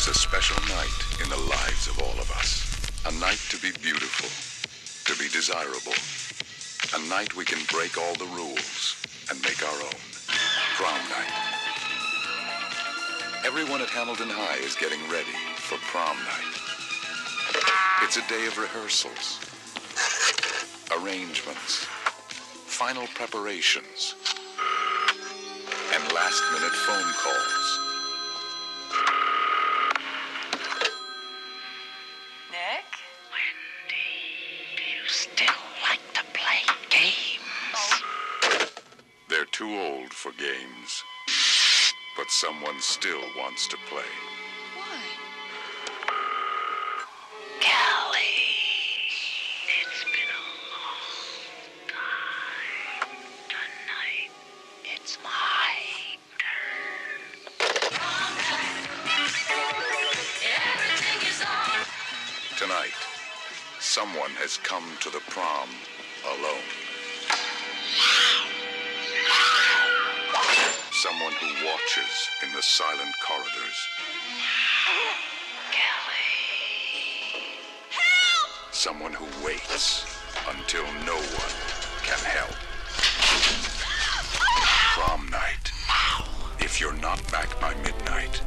There's a special night in the lives of all of us. A night to be beautiful, to be desirable. A night we can break all the rules and make our own. Prom night. Everyone at Hamilton High is getting ready for prom night. It's a day of rehearsals, arrangements, final preparations, and last minute phone calls. Someone still wants to play. The silent corridors. Kelly. Help! Someone who waits until no one can help. Prom night. If you're not back by midnight,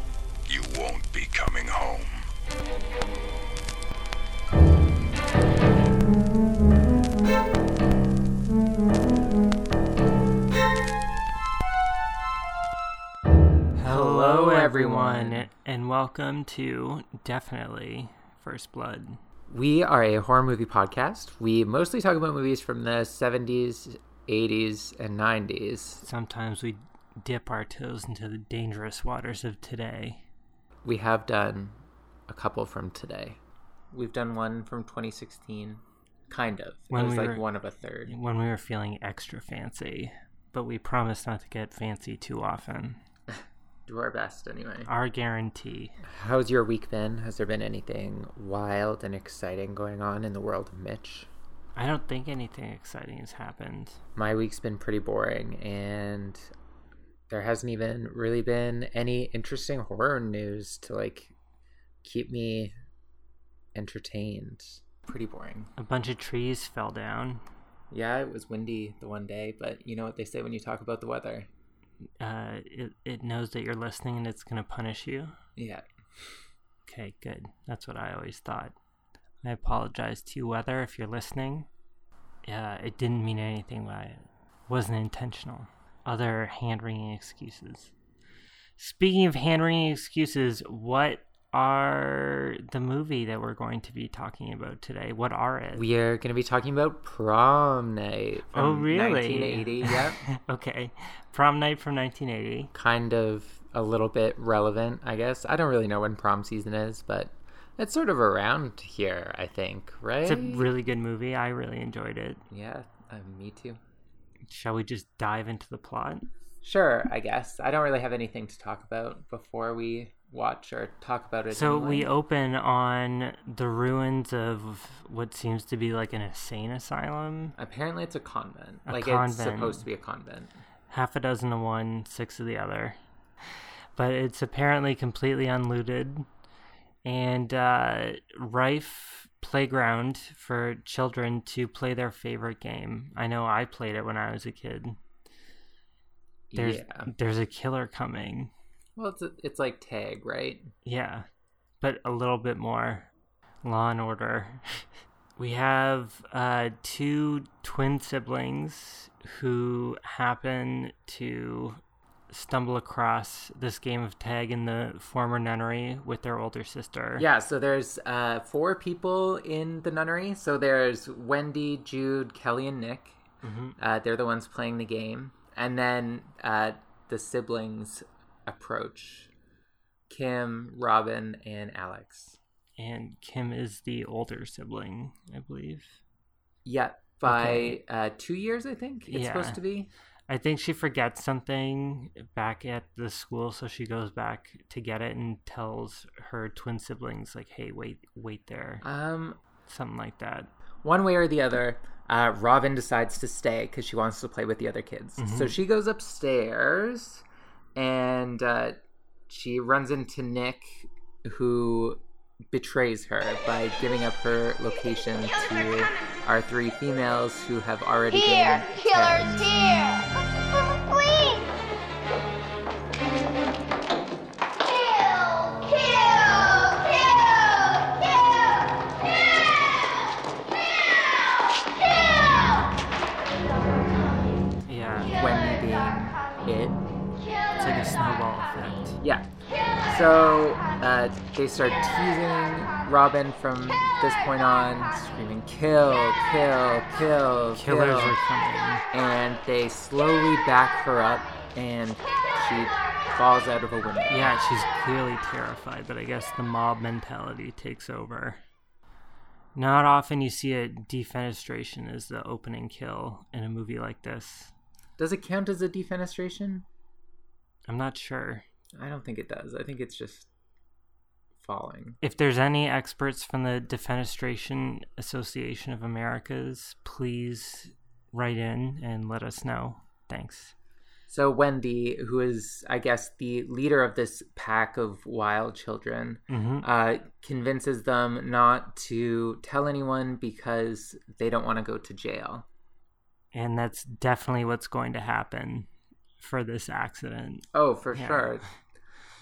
you won't be coming home. And welcome to Definitely First Blood. We are a horror movie podcast. We mostly talk about movies from the 70s, 80s, and 90s. Sometimes we dip our toes into the dangerous waters of today. We have done a couple from today. We've done one from 2016, kind of. When it was we like were- one of a third. When we were feeling extra fancy, but we promise not to get fancy too often. Do our best anyway. Our guarantee. How's your week been? Has there been anything wild and exciting going on in the world of Mitch? I don't think anything exciting has happened. My week's been pretty boring, and there hasn't even really been any interesting horror news to like keep me entertained. Pretty boring. A bunch of trees fell down. Yeah, it was windy the one day, but you know what they say when you talk about the weather? Uh, it, it knows that you're listening and it's going to punish you. Yeah. Okay, good. That's what I always thought. I apologize to you, Weather, if you're listening. Yeah, it didn't mean anything by it. Wasn't intentional. Other hand wringing excuses. Speaking of hand wringing excuses, what are the movie that we're going to be talking about today? What are it? We are going to be talking about prom night. oh, really? 1980. Yep. okay. Prom night from 1980. kind of a little bit relevant, I guess. I don't really know when prom season is, but it's sort of around here, I think, right? It's a really good movie. I really enjoyed it. yeah, uh, me too. Shall we just dive into the plot? Sure, I guess. I don't really have anything to talk about before we watch or talk about it. So anyway. we open on the ruins of what seems to be like an insane asylum. Apparently, it's a convent. A like it's convent. supposed to be a convent. Half a dozen of one, six of the other. But it's apparently completely unlooted and uh, rife playground for children to play their favorite game. I know I played it when I was a kid. There's yeah. there's a killer coming. Well, it's it's like tag, right? Yeah, but a little bit more law and order. we have uh, two twin siblings who happen to stumble across this game of tag in the former nunnery with their older sister. Yeah, so there's uh, four people in the nunnery. So there's Wendy, Jude, Kelly, and Nick. Uh, they're the ones playing the game. And then uh, the siblings approach Kim, Robin, and Alex. And Kim is the older sibling, I believe. Yeah, by Okay. uh, two years, I think it's Yeah. supposed to be. I think she forgets something back at the school, so she goes back to get it and tells her twin siblings, like, "Hey, wait, wait there," Um, something like that. one way or the other, uh, Robin decides to stay because she wants to play with the other kids. So she goes upstairs and uh, she runs into Nick who betrays her by giving up her location to our three females who have already Here! been Killer's here! So uh, they start teasing Robin from this point on, screaming "kill, kill, kill, Killers kill," are coming. and they slowly back her up, and she falls out of a window. Yeah, she's clearly terrified, but I guess the mob mentality takes over. Not often you see a defenestration as the opening kill in a movie like this. Does it count as a defenestration? I'm not sure. I don't think it does. I think it's just falling. If there's any experts from the Defenestration Association of Americas, please write in and let us know. Thanks. So Wendy, who is, I guess, the leader of this pack of wild children, hmm uh, convinces them not to tell anyone because they don't want to go to jail. And that's definitely what's going to happen for this accident. Oh, for Yeah. sure.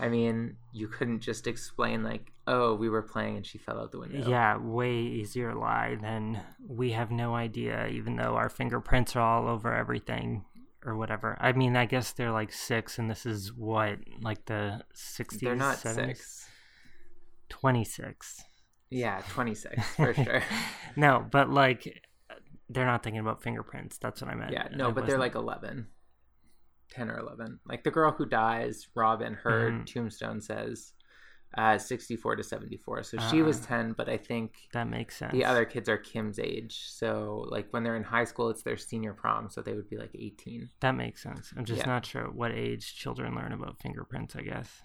I mean, you couldn't just explain like, "Oh, we were playing and she fell out the window." Yeah, way easier lie than we have no idea, even though our fingerprints are all over everything or whatever. I mean, I guess they're like six, and this is what, like the 60s? they're not 70s? six. 26. Yeah, twenty six for sure. no, but like, they're not thinking about fingerprints. That's what I meant. yeah, no, but they're like 11. 10 or 11. Like the girl who dies, Robin, her Mhm. tombstone says uh 64 to 74. So she was Ah. 10, but I think That makes sense. the other kids are Kim's age. So like when they're in high school, it's their senior prom, so they would be like 18. That makes sense. I'm just Yeah. not sure what age children learn about fingerprints, I guess.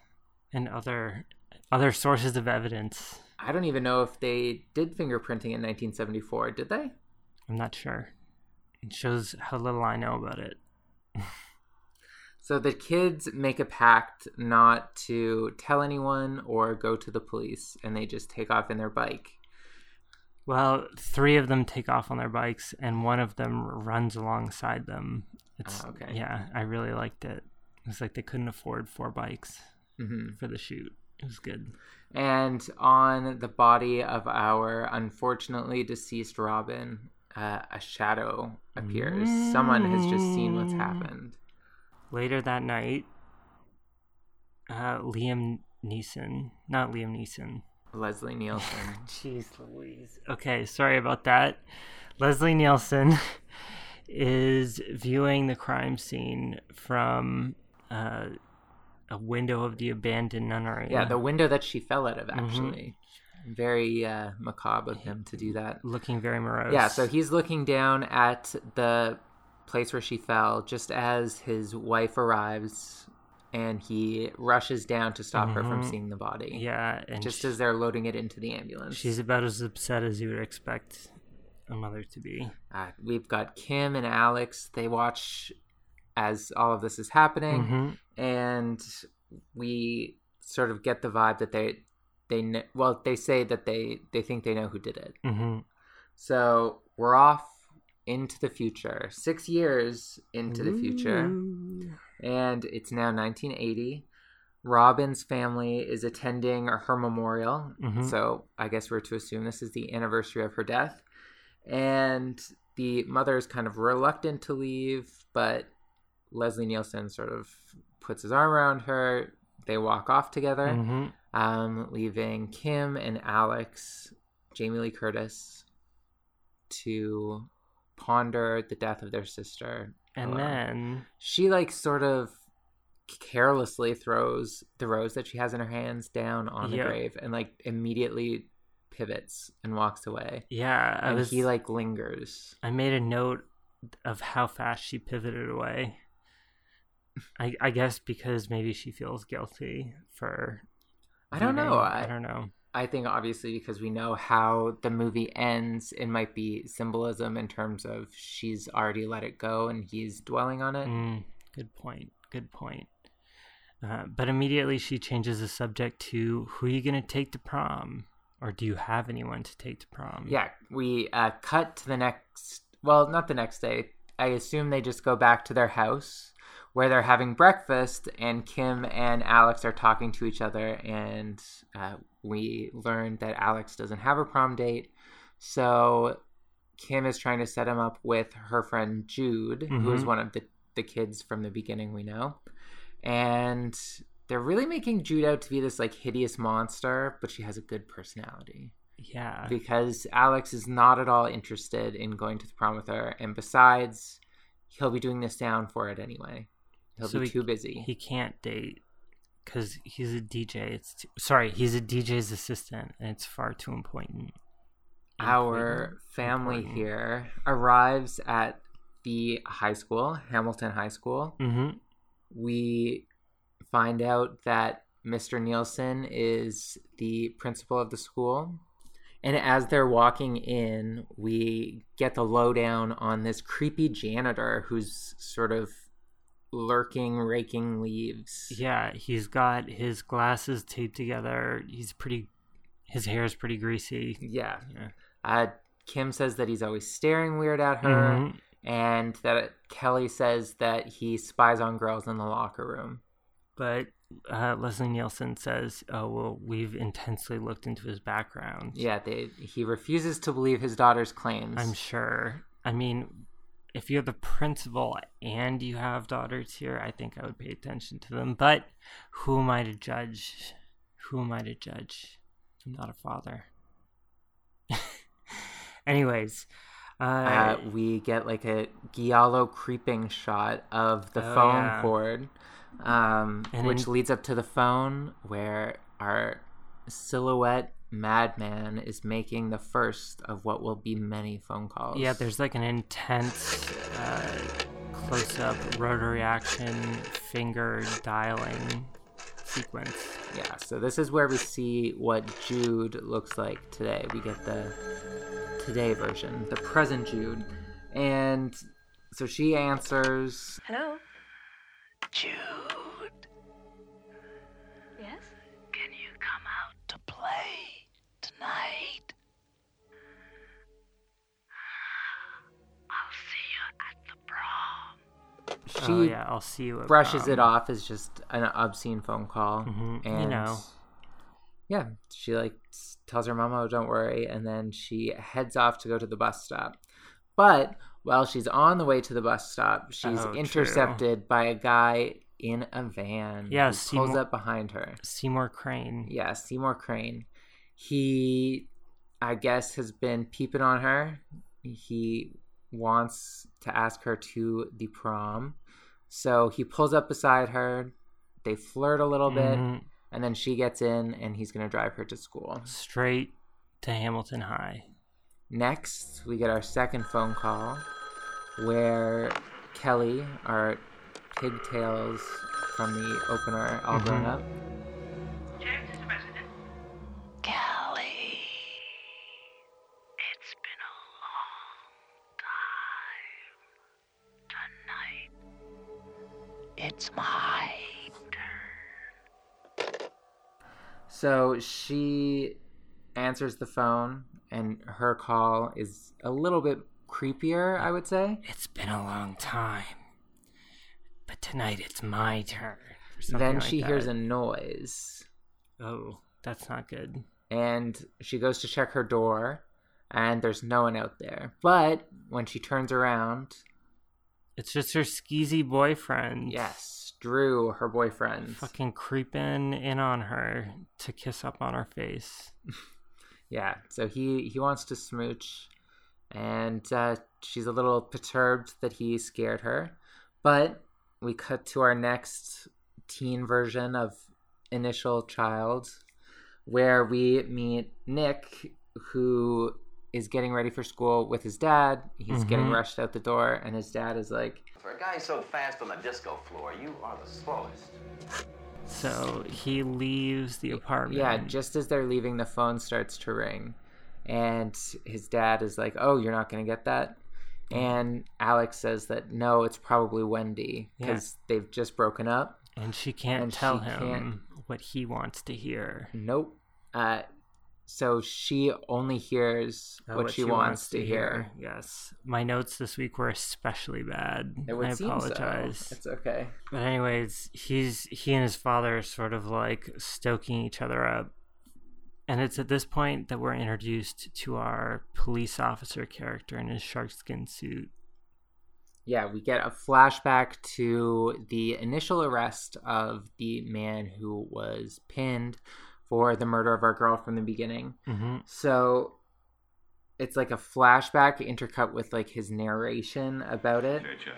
And other other sources of evidence. I don't even know if they did fingerprinting in 1974. Did they? I'm not sure. It shows how little I know about it. So the kids make a pact not to tell anyone or go to the police, and they just take off in their bike. Well, three of them take off on their bikes, and one of them runs alongside them. It's Ah, okay. yeah, I really liked it. It's like they couldn't afford four bikes hmm for the shoot. It was good. And on the body of our unfortunately deceased Robin, uh, a shadow appears. Someone has just seen what's happened. Later that night, uh, Liam Neeson, not Liam Neeson. Leslie Nielsen. Jeez Louise. Okay, sorry about that. Leslie Nielsen is viewing the crime scene from uh, a window of the abandoned nunnery. yeah, the window that she fell out of, actually. Very uh, macabre of him to do that. looking very morose. Yeah, so he's looking down at the place where she fell just as his wife arrives and he rushes down to stop her from Mhm. seeing the body. yeah, and Just sh- as they're loading it into the ambulance. she's about as upset as you would expect a mother to be. Uh, we've got Kim and Alex. They watch as all of this is happening, Mhm. and we sort of get the vibe that they they kn- well they say that they they think they know who did it. Mm-hmm. So we're off into the future, six years into the future, and it's now 1980. Robin's family is attending her memorial, Mhm. so I guess we're to assume this is the anniversary of her death. And the mother is kind of reluctant to leave, but Leslie Nielsen sort of puts his arm around her. They walk off together hmm um, leaving Kim and Alex, Jamie Lee Curtis, to ponder the death of their sister. And alone. then she like sort of carelessly throws the rose that she has in her hands down on the Yep. grave and like immediately pivots and walks away. yeah, I and was he like lingers. I made a note of how fast she pivoted away. I I guess because maybe she feels guilty for. I don't know. I, I don't know. I think obviously because we know how the movie ends, it might be symbolism in terms of she's already let it go and he's dwelling on it. Mm, good point. Good point. Uh, but immediately she changes the subject to who are you going to take to prom? Or do you have anyone to take to prom? Yeah, we uh, cut to the next. Well, not the next day. I assume they just go back to their house where they're having breakfast, and Kim and Alex are talking to each other. And uh, we learned that Alex doesn't have a prom date, so Kim is trying to set him up with her friend Jude, who is Mhm. one of the the kids from the beginning we know, and. They're really making Jude out to be this like hideous monster, but she has a good personality Yeah. because Alex is not at all interested in going to the prom with her, and besides, he'll be doing this down for it anyway. He'll So be he- too busy. He can't date because he's a DJ. It's too, sorry, he's a DJ's assistant, and it's far too important. Our family Important. here arrives at the high school, Hamilton High School. Mm-hmm. We find out that Mr. Nielsen is the principal of the school. And as they're walking in, we get the lowdown on this creepy janitor who's sort of lurking, raking leaves. Yeah, he's got his glasses taped together. He's pretty. His hair is pretty greasy. Yeah. Yeah. Uh, Kim says that he's always staring weird at her, Mhm. and that Kelly says that he spies on girls in the locker room. But uh, Leslie Nielsen says, "Oh well, we've intensely looked into his background." Yeah, they, he refuses to believe his daughter's claims. I'm sure. I mean, if you're the principal and you have daughters here, I think I would pay attention to them. But who am I to judge? Who am I to judge? I'm not a father. Anyways, uh, uh, we get like a giallo creeping shot of the Oh, phone yeah. cord, um, which in- leads up to the phone where our silhouette madman is making the first of what will be many phone calls. yeah, there's like an intense uh, close-up rotary action finger dialing sequence. Yeah, so this is where we see what Jude looks like today. We get the today version, the present Jude. And so she answers, Hello? Jude, she oh yeah, I'll see you. Brushes prom. it off as just an obscene phone call. Mhm, you And know. yeah, she like tells her mom, "Oh, don't worry," and then she heads off to go to the bus stop. But while she's on the way to the bus stop, she's Oh, true. intercepted by a guy in a van. Yeah, who pulls up behind her. Seymour Crane. Yeah, Seymour Crane. He, I guess, has been peeping on her. He wants to ask her to the prom. So he pulls up beside her. They flirt a little bit, Mhm. and then she gets in, and he's going to drive her to school. Straight to Hamilton High. Next, we get our second phone call where Kelly, our pigtails from the opener, all grown Mhm. up, it's my turn. So she answers the phone, and her call is a little bit creepier, I would say. It's been a long time. But tonight it's my turn. Then like she hears a noise, Oh, that's not good. and she goes to check her door, and there's no one out there. But when she turns around, It's just her skeezy boyfriend. yes, Drew, her boyfriend. Fucking creeping in on her to kiss up on her face. Yeah, so he he wants to smooch, and uh, she's a little perturbed that he scared her. But we cut to our next teen version of Initial Child, where we meet Nick, who is getting ready for school with his dad. He's getting Mhm. rushed out the door, and his dad is like, For a guy so fast on the disco floor, you are the slowest. So he leaves the apartment. Yeah, just as they're leaving, the phone starts to ring. And his dad is like, Oh, you're not going to get that? And Alex says that no, it's probably Wendy Yeah. because they've just broken up. And she can't And tell she him can't- what he wants to hear. Nope. Uh, so she only hears Uh, what, she, wants, to hear. Yes. My notes this week were especially bad. It would I seem so. apologize. It's okay. But anyways, he's he and his father are sort of like stoking each other up. And it's at this point that we're introduced to our police officer character in his sharkskin suit. Yeah, we get a flashback to the initial arrest of the man who was pinned for the murder of our girl from the beginning. hmm So it's like a flashback intercut with like his narration about it. Churchill,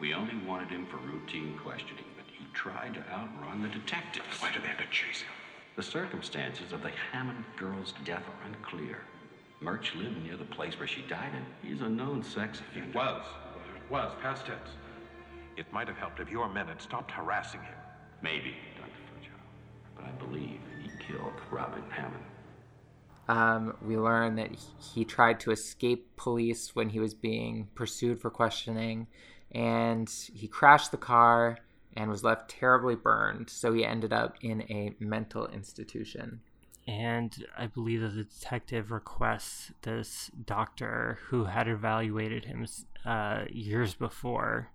we only wanted him for routine questioning, but he tried to outrun the detectives. Why did they have to chase him? The circumstances of the Hammond girl's death are unclear. Murch lived near the place where she died, and he's a known sex He offender. was. It was, past tense. It might have helped if your men had stopped harassing him. Maybe, Dr. Fairchild, but I believe he killed Robin Hammond. Um, we learn that he- he tried to escape police when he was being pursued for questioning, and he crashed the car and was left terribly burned. So he ended up in a mental institution. And I believe that the detective requests this doctor who had evaluated him uh, years before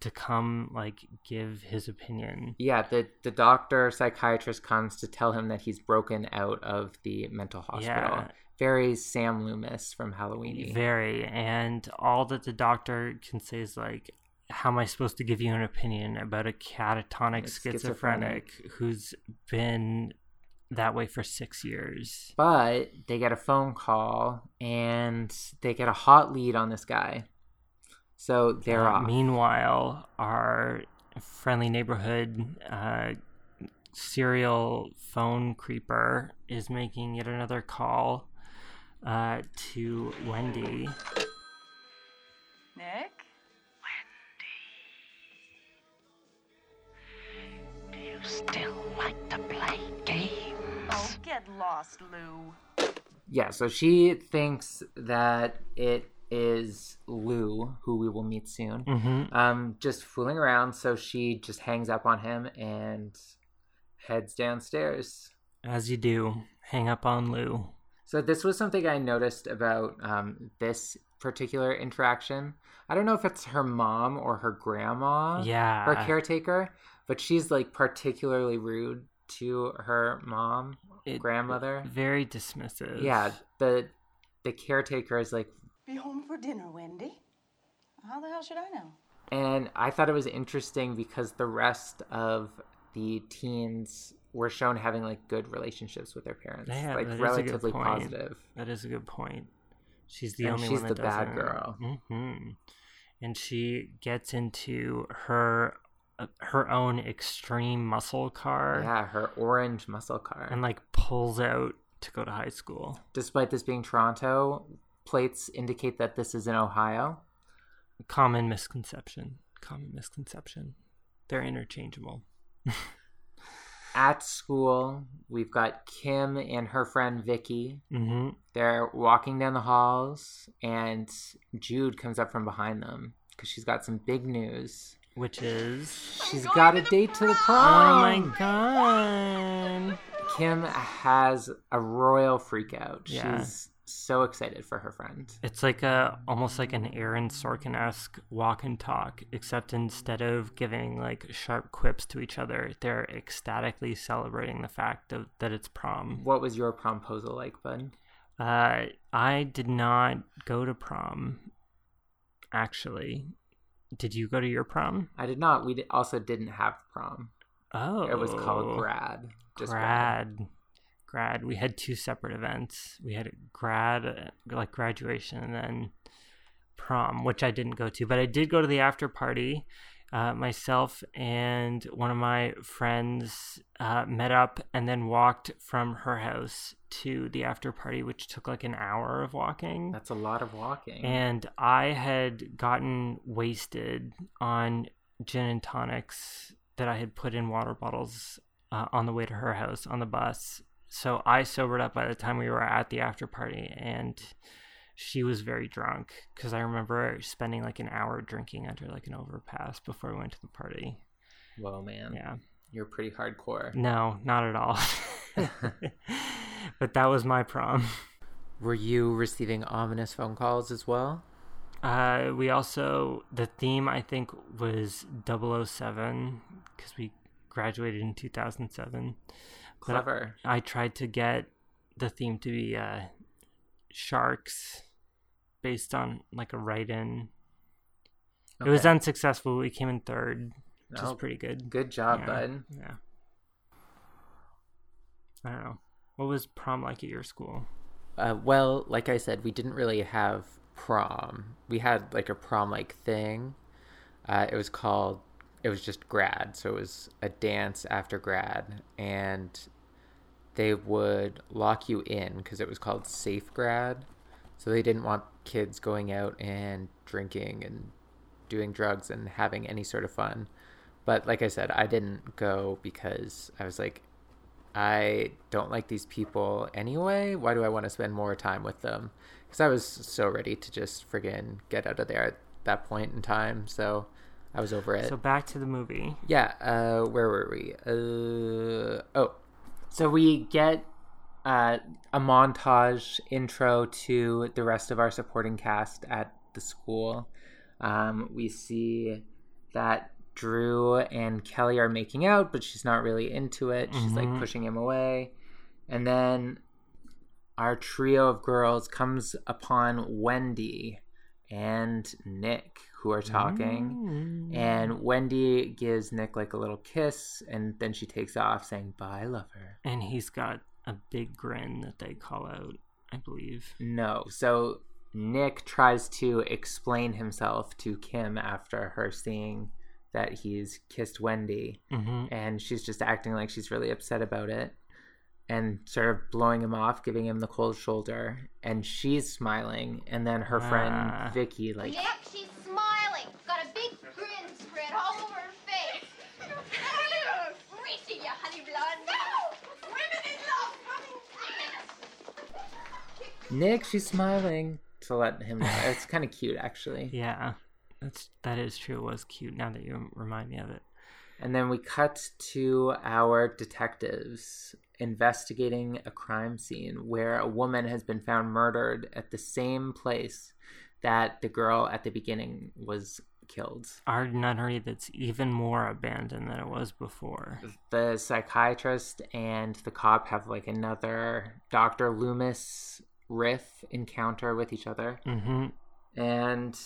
to come, like, give his opinion. Yeah, the the doctor psychiatrist comes to tell him that he's broken out of the mental hospital. Yeah. Very Sam Loomis from Halloween. Very. And all that the doctor can say is, like, how am I supposed to give you an opinion about a catatonic It's schizophrenic, who's been that way for six years? But they get a phone call and they get a hot lead on this guy. So they're Uh, off. Meanwhile, our friendly neighborhood uh, serial phone creeper is making yet another call uh, to Wendy. Nick? Wendy. Do you still like to play games? Oh, get lost, Lou. Yeah, so she thinks that it is Lou, who we will meet soon, Mm-hmm. um, just fooling around. So she just hangs up on him and heads downstairs. As you do, hang up on Lou. So this was something I noticed about um, this particular interaction. I don't know if it's her mom or her grandma, Yeah. her caretaker, but she's like particularly rude to her mom, It- grandmother. Very dismissive. Yeah, the the caretaker is like Be home for dinner, Wendy. How the hell should I know? And I thought it was interesting because the rest of the teens were shown having like good relationships with their parents, Yeah, like that is a good relatively positive. That is a good point. She's the And only she's one that the bad doesn't. girl. hmm And she gets into her uh, her own extreme muscle car Yeah, her orange muscle car. and like pulls out to go to high school. Despite this being Toronto, plates indicate that this is in Ohio. Common misconception. Common misconception. They're interchangeable. At school, we've got Kim and her friend Vicky. hmm They're walking down the halls, and Jude comes up from behind them because she's got some big news. Which is. She's got a date to the prom. Oh my god! Kim has a royal freak out. Yeah. She's so excited for her friend. It's like a almost like an Aaron Sorkin esque walk and talk, except instead of giving like sharp quips to each other, they're ecstatically celebrating the fact of, that it's prom. What was your promposal like, bud? Uh, I did not go to prom. Actually, did you go to your prom? I did not. We also didn't have prom. Oh, It was called grad. Just grad. Grad. We had two separate events. We had grad, like graduation, and then prom, which I didn't go to, but I did go to the after party. Uh, myself and one of my friends uh, met up and then walked from her house to the after party, which took like an hour of walking. That's a lot of walking. And I had gotten wasted on gin and tonics that I had put in water bottles uh, on the way to her house on the bus. So I sobered up by the time we were at the after party, and she was very drunk because I remember spending like an hour drinking under like an overpass before we went to the party. Whoa, man. Yeah. You're pretty hardcore. No, not at all. but that was my prom. Were you receiving ominous phone calls as well? Uh, we also the theme I think was 007 because we graduated in 2007. Clever. I tried to get the theme to be uh, sharks, based on like a write-in. It was unsuccessful. We came in third, which is Oh, pretty good. Good job, yeah, bud. Yeah. I don't know. What was prom like at your school? Uh, well, like I said, we didn't really have prom. We had like a prom like thing. Uh, it was called, it was just grad. So it was a dance after grad. And they would lock you in because it was called safe grad. So they didn't want kids going out and drinking and doing drugs and having any sort of fun. But like I said, I didn't go because I was like, I don't like these people anyway. Why do I want to spend more time with them? Because I was so ready to just friggin' get out of there at that point in time. So I was over it. So back to the movie. Yeah, uh, where were we? Uh, oh, so we get uh, a montage intro to the rest of our supporting cast at the school. Um, we see that Drew and Kelly are making out, but she's not really into it. She's like Mhm. pushing him away. And then our trio of girls comes upon Wendy and Nick, who are talking. And Wendy gives Nick like a little kiss, and then she takes off, saying, Bye, lover. And he's got a big grin that they call out, I believe. No. So Nick tries to explain himself to Kim after her seeing that he's kissed Wendy, Mhm. and she's just acting like she's really upset about it. And sort of blowing him off, giving him the cold shoulder, and she's smiling. And then her Ah. friend Vicky, like, Yep, she's smiling. Got a big grin spread all over her face. Reaching you, honey blonde. No! Women in love! Nick, she's smiling to let him know. It's kind of cute, actually. Yeah, that's that is true. It was cute. Now that you remind me of it. And then we cut to our detectives investigating a crime scene where a woman has been found murdered at the same place that the girl at the beginning was killed. Our nunnery that's even more abandoned than it was before. The psychiatrist and the cop have like another Dr. Loomis riff encounter with each other. Mm-hmm. and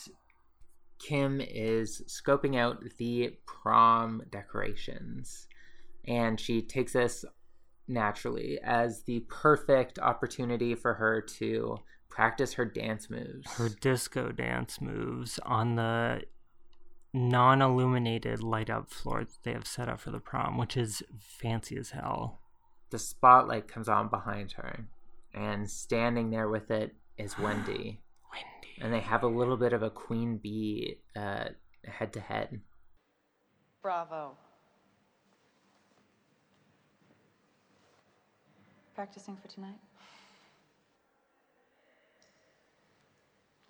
Kim is scoping out the prom decorations. And she takes this naturally as the perfect opportunity for her to practice her dance moves. Her disco dance moves on the non-illuminated light up floor that they have set up for the prom, which is fancy as hell. The spotlight comes on behind her, and standing there with it is Wendy. Wendy. And they have a little bit of a queen bee head to head. Bravo. Practicing for tonight?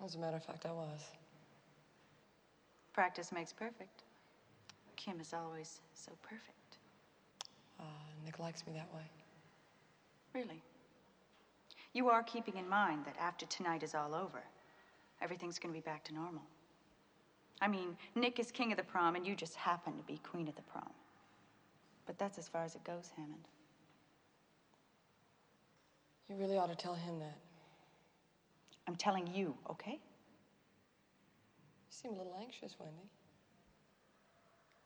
As a matter of fact, I was. Practice makes perfect. Kim is always so perfect. Uh, Nick likes me that way. Really. You are keeping in mind that after tonight is all over, everything's going to be back to normal. I mean, Nick is king of the prom, and you just happen to be queen of the prom. But that's as far as it goes, Hammond. You really ought to tell him that. I'm telling you, okay? You seem a little anxious, Wendy.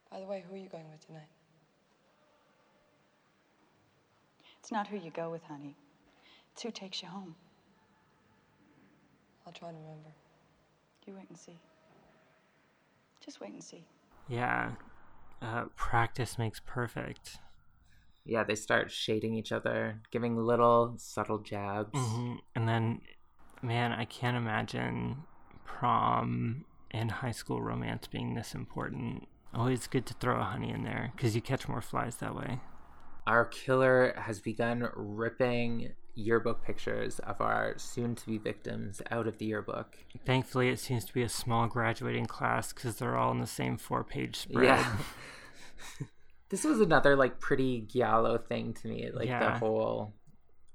By the way, who are you going with tonight? It's not who you go with, honey. It's who takes you home. I'll try to remember. You wait and see. Just wait and see. Yeah. Uh, practice makes perfect. Yeah, they start shading each other, giving little subtle jabs. hmm And then, man, I can't imagine prom and high school romance being this important. Always good to throw a honey in there because you catch more flies that way. Our killer has begun ripping yearbook pictures of our soon to be victims out of the yearbook. Thankfully, it seems to be a small graduating class because they're all in the same four page spread. Yeah. this was another like pretty giallo thing to me, like the whole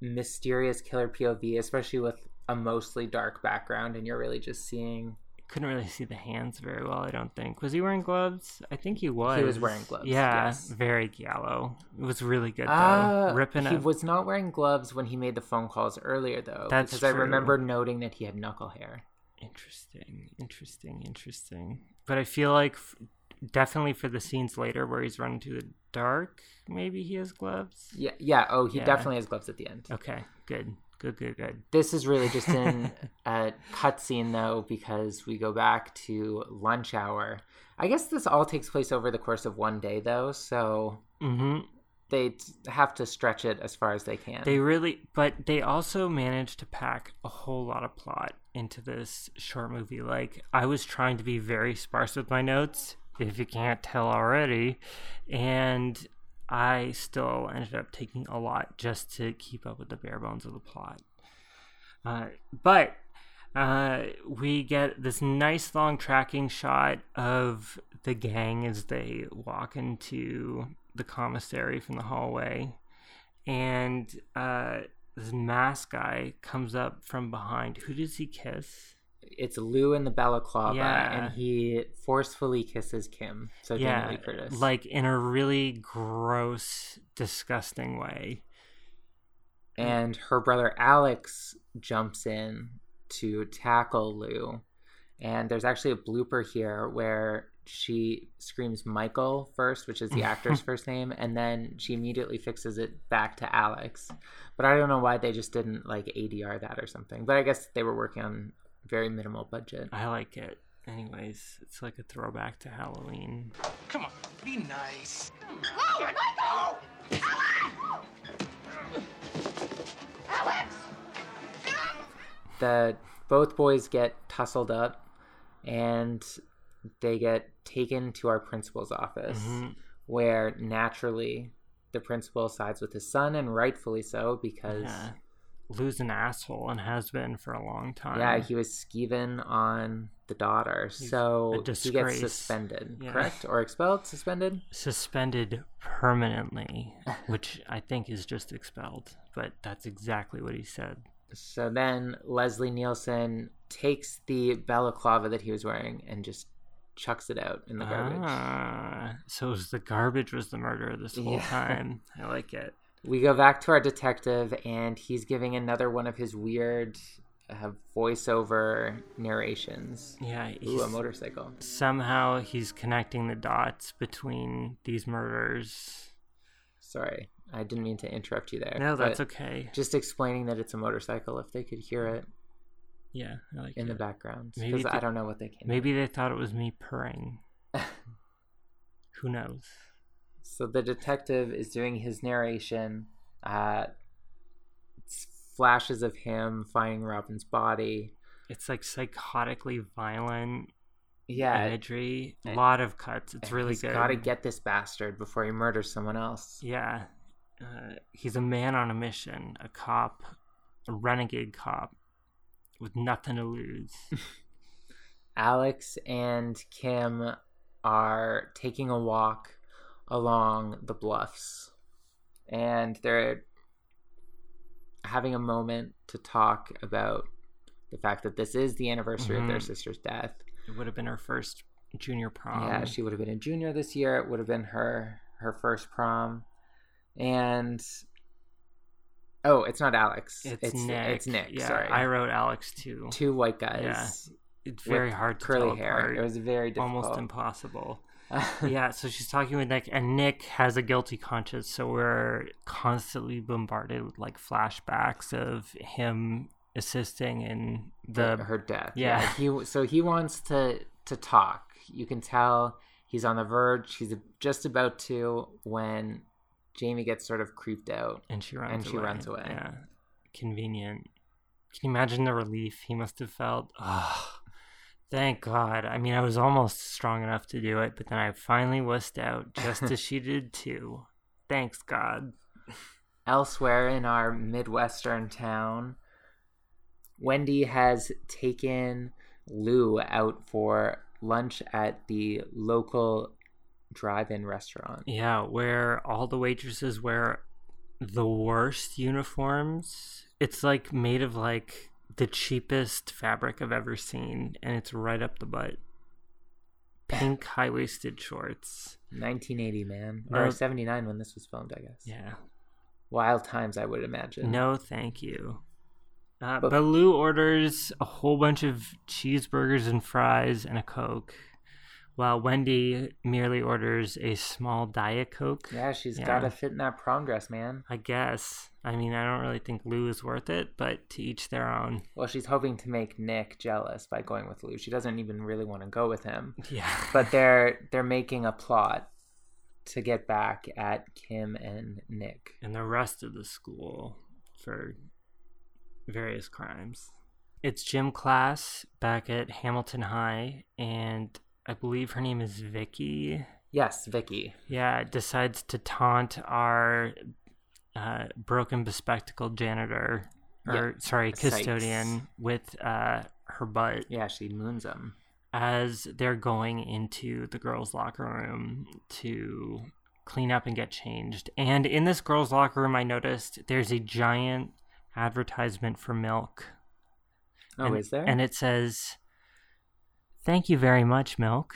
mysterious killer POV, especially with a mostly dark background, and you're really just seeing. Couldn't really see the hands very well, I don't think. Was he wearing gloves? I think he was. He was wearing gloves, Yeah, yes. very giallo. It was really good though. Uh, Ripping he a was not wearing gloves when he made the phone calls earlier, though. That's because I remember noting that he had knuckle hair. Interesting, interesting, interesting. But I feel like f- definitely for the scenes later where he's running to the dark, maybe he has gloves. Yeah, yeah. Oh, he Yeah. definitely has gloves at the end. Okay, good, good, good, good. This is really just in a cutscene, though, because we go back to lunch hour. I guess this all takes place over the course of one day, though, so hmm they have to stretch it as far as they can. They really, but they also managed to pack a whole lot of plot into this short movie. Like, I was trying to be very sparse with my notes, if you can't tell already, and I still ended up taking a lot just to keep up with the bare bones of the plot. Uh, but uh, we get this nice long tracking shot of the gang as they walk into the commissary from the hallway and uh, this mask guy comes up from behind. Who does he kiss? It's Lou in the balaclava, Yeah. and he forcefully kisses Kim. So Jamie yeah, Lee Curtis. like in a really gross, disgusting way. and her brother Alex jumps in to tackle Lou. And there's actually a blooper here where she screams Michael first, which is the actor's first name, and then she immediately fixes it back to Alex. But I don't know why they just didn't like ADR that or something. But I guess they were working on very minimal budget. I like it. Anyways, it's like a throwback to Halloween. Come on, be nice. the both boys get tussled up and they get taken to our principal's office Mhm. where naturally the principal sides with his son and rightfully so because Yeah. Lou's an asshole and has been for a long time. yeah, he was skeeving on the daughter He's so he gets suspended Yeah. correct or expelled suspended Suspended permanently, which I think is just expelled, but that's exactly what he said. so then leslie nielsen takes the balaclava that he was wearing and just chucks it out in the garbage Ah, so the garbage was the murderer this whole Yeah. time. I like it. We go back to our detective, and he's giving another one of his weird uh, voiceover narrations. Yeah, Ooh, a motorcycle. Somehow he's connecting the dots between these murders. Sorry, I didn't mean to interrupt you there. No, that's okay. Just explaining that it's a motorcycle, if they could hear it Yeah, I like in the background, because I don't know what they can. Maybe they thought it was me purring. Who knows? So the detective is doing his narration. Uh, it's flashes of him finding Robin's body. It's like psychotically violent Yeah, imagery. A lot of cuts. It's really he's good. Got to get this bastard before he murders someone else. Yeah. Uh, he's a man on a mission, a cop, a renegade cop with nothing to lose. Alex and Kim are taking a walk along the bluffs and they're having a moment to talk about the fact that this is the anniversary of their Mhm. sister's death. it would have been her first junior prom. yeah, she would have been a junior this year. It would have been her her first prom. And oh, it's not Alex. It's, Nick. It's Nick. Yeah, sorry. I wrote Alex too. Two white guys. Yeah. It's very hard to curly hair. apart. It was very difficult. Almost impossible. yeah, so she's talking with Nick, and Nick has a guilty conscience, so we're constantly bombarded with like flashbacks of him assisting in the her death. Yeah, He so he wants to to talk. You can tell he's on the verge. He's just about to when Jamie gets sort of creeped out and she runs and she away. runs away. Yeah, convenient. Can you imagine the relief he must have felt? Oh, thank God. I mean, I was almost strong enough to do it, but then I finally wussed out, just as she did too. Thanks, God. Elsewhere in our midwestern town, Wendy has taken Lou out for lunch at the local drive-in restaurant. Yeah, where all the waitresses wear the worst uniforms. It's like made of like the cheapest fabric I've ever seen, and it's right up the butt. Pink high waisted shorts. 1980, man, No. or 79 when this was filmed, I guess. Yeah. Wild times, I would imagine. No, thank you. Uh, But- but Lou orders a whole bunch of cheeseburgers and fries and a Coke, while Wendy merely orders a small Diet Coke. Yeah, she's Yeah. got to fit in that prom dress, man. I guess. I mean, I don't really think Lou is worth it, but to each their own. Well, she's hoping to make Nick jealous by going with Lou. She doesn't even really want to go with him. Yeah. But they're they're making a plot to get back at Kim and Nick. and the rest of the school for various crimes. It's gym class back at Hamilton High, and I believe her name is Vicky. Yes, Vicky. Yeah, decides to taunt our uh, broken bespectacled janitor, or Yeah, sorry, custodian, with uh, her butt Yeah, she moons him. as they're going into the girls' locker room to clean up and get changed. And in this girls' locker room, I noticed there's a giant advertisement for milk. Oh, and, is there? And it says, Thank you very much, milk.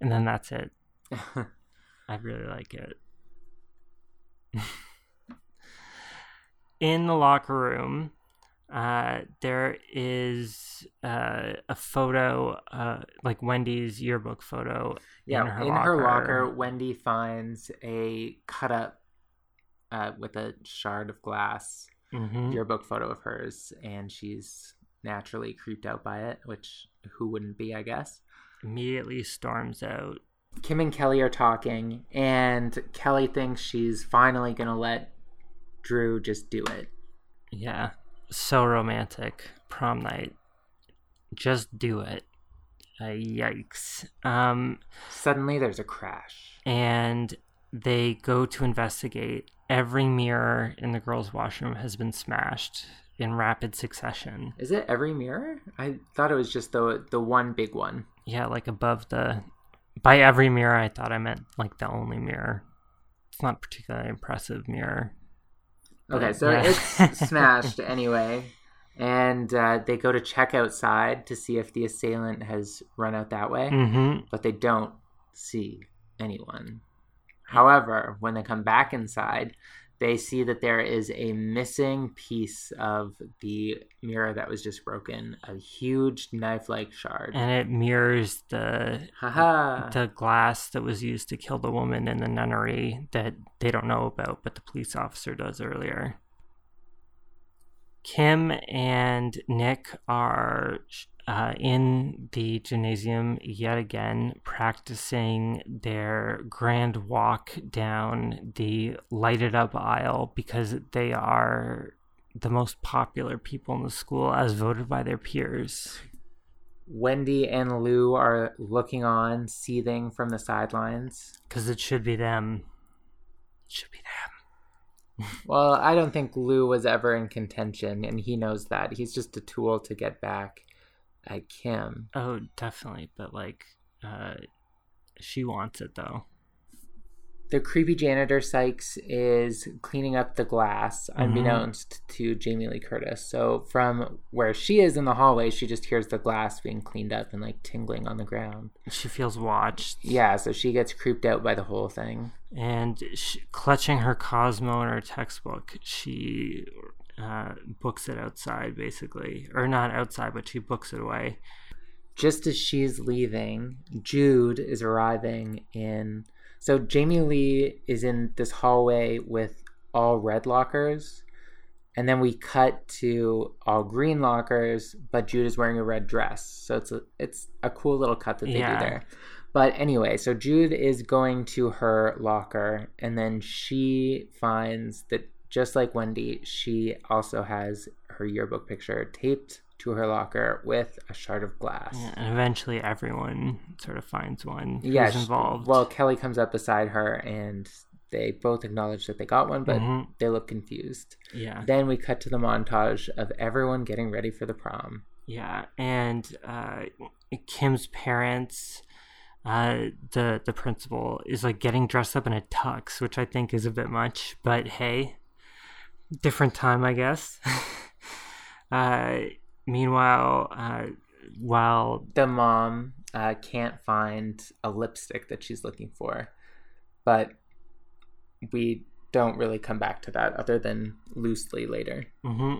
And then that's it. I really like it. In the locker room, uh, there is uh, a photo, uh, like Wendy's yearbook photo. yeah, in her in locker. her locker, Wendy finds a cut up uh, with a shard of glass Mhm. yearbook photo of hers, and she's naturally creeped out by it, which who wouldn't be, I guess. Immediately storms out. Kim and Kelly are talking, and Kelly thinks she's finally gonna let Drew just do it. Yeah, so romantic. Prom night. Just do it. Uh, yikes. Um, Suddenly, there's a crash. and they go to investigate. Every mirror in the girls' washroom has been smashed in rapid succession. Is it every mirror? I thought it was just the the one big one. Yeah, like above the. By every mirror, I thought I meant like the only mirror. It's not particularly impressive mirror. Okay, so yeah. it's smashed anyway, and uh, they go to check outside to see if the assailant has run out that way, Mhm. but they don't see anyone. However, when they come back inside, they see that there is a missing piece of the mirror that was just broken, a huge knife-like shard. and it mirrors the Haha. the glass that was used to kill the woman in the nunnery that they don't know about, but the police officer does earlier. Kim and Nick are uh, in the gymnasium yet again, practicing their grand walk down the lighted up aisle because they are the most popular people in the school as voted by their peers. Wendy and Lou are looking on, seething from the sidelines. Because it should be them. It should be them. Well, I don't think Lou was ever in contention, and he knows that. He's just a tool to get back at Kim. Oh, definitely. But like, uh, she wants it though. The creepy janitor Sykes is cleaning up the glass, Mhm. unbeknownst to Jamie Lee Curtis. So from where she is in the hallway, she just hears the glass being cleaned up and like tingling on the ground. She feels watched. Yeah, so she gets creeped out by the whole thing. And she, clutching her Cosmo and her textbook, she uh, books it outside, basically, or not outside, but she books it away. just as she's leaving, Jude is arriving in. So Jamie Lee is in this hallway with all red lockers, and then we cut to all green lockers, but Jude is wearing a red dress. So it's a it's a cool little cut that they Yeah. do there. But anyway, so Jude is going to her locker, and then she finds that just like Wendy, she also has her yearbook picture taped to her locker with a shard of glass. Yeah, and eventually, everyone sort of finds one who's Yeah, she- involved. Well, Kelly comes up beside her, and they both acknowledge that they got one, but Mhm. they look confused. Yeah. Then we cut to the montage of everyone getting ready for the prom. Yeah, and uh, Kim's parents uh, the the principal is like getting dressed up in a tux, which I think is a bit much. But hey, different time, I guess. uh, meanwhile, uh, while the mom uh, can't find a lipstick that she's looking for, but we don't really come back to that other than loosely later. hmm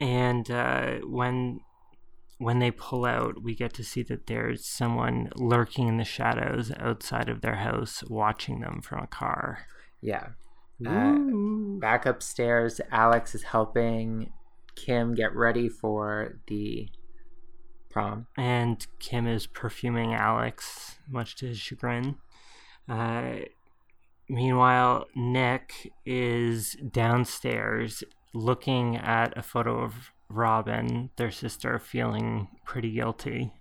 And uh, when when they pull out, we get to see that there's someone lurking in the shadows outside of their house, watching them from a car. Yeah. Uh, back upstairs, Alex is helping Kim get ready for the prom. And Kim is perfuming Alex, much to his chagrin. Uh, meanwhile, Nick is downstairs looking at a photo of Robin, their sister, feeling pretty guilty.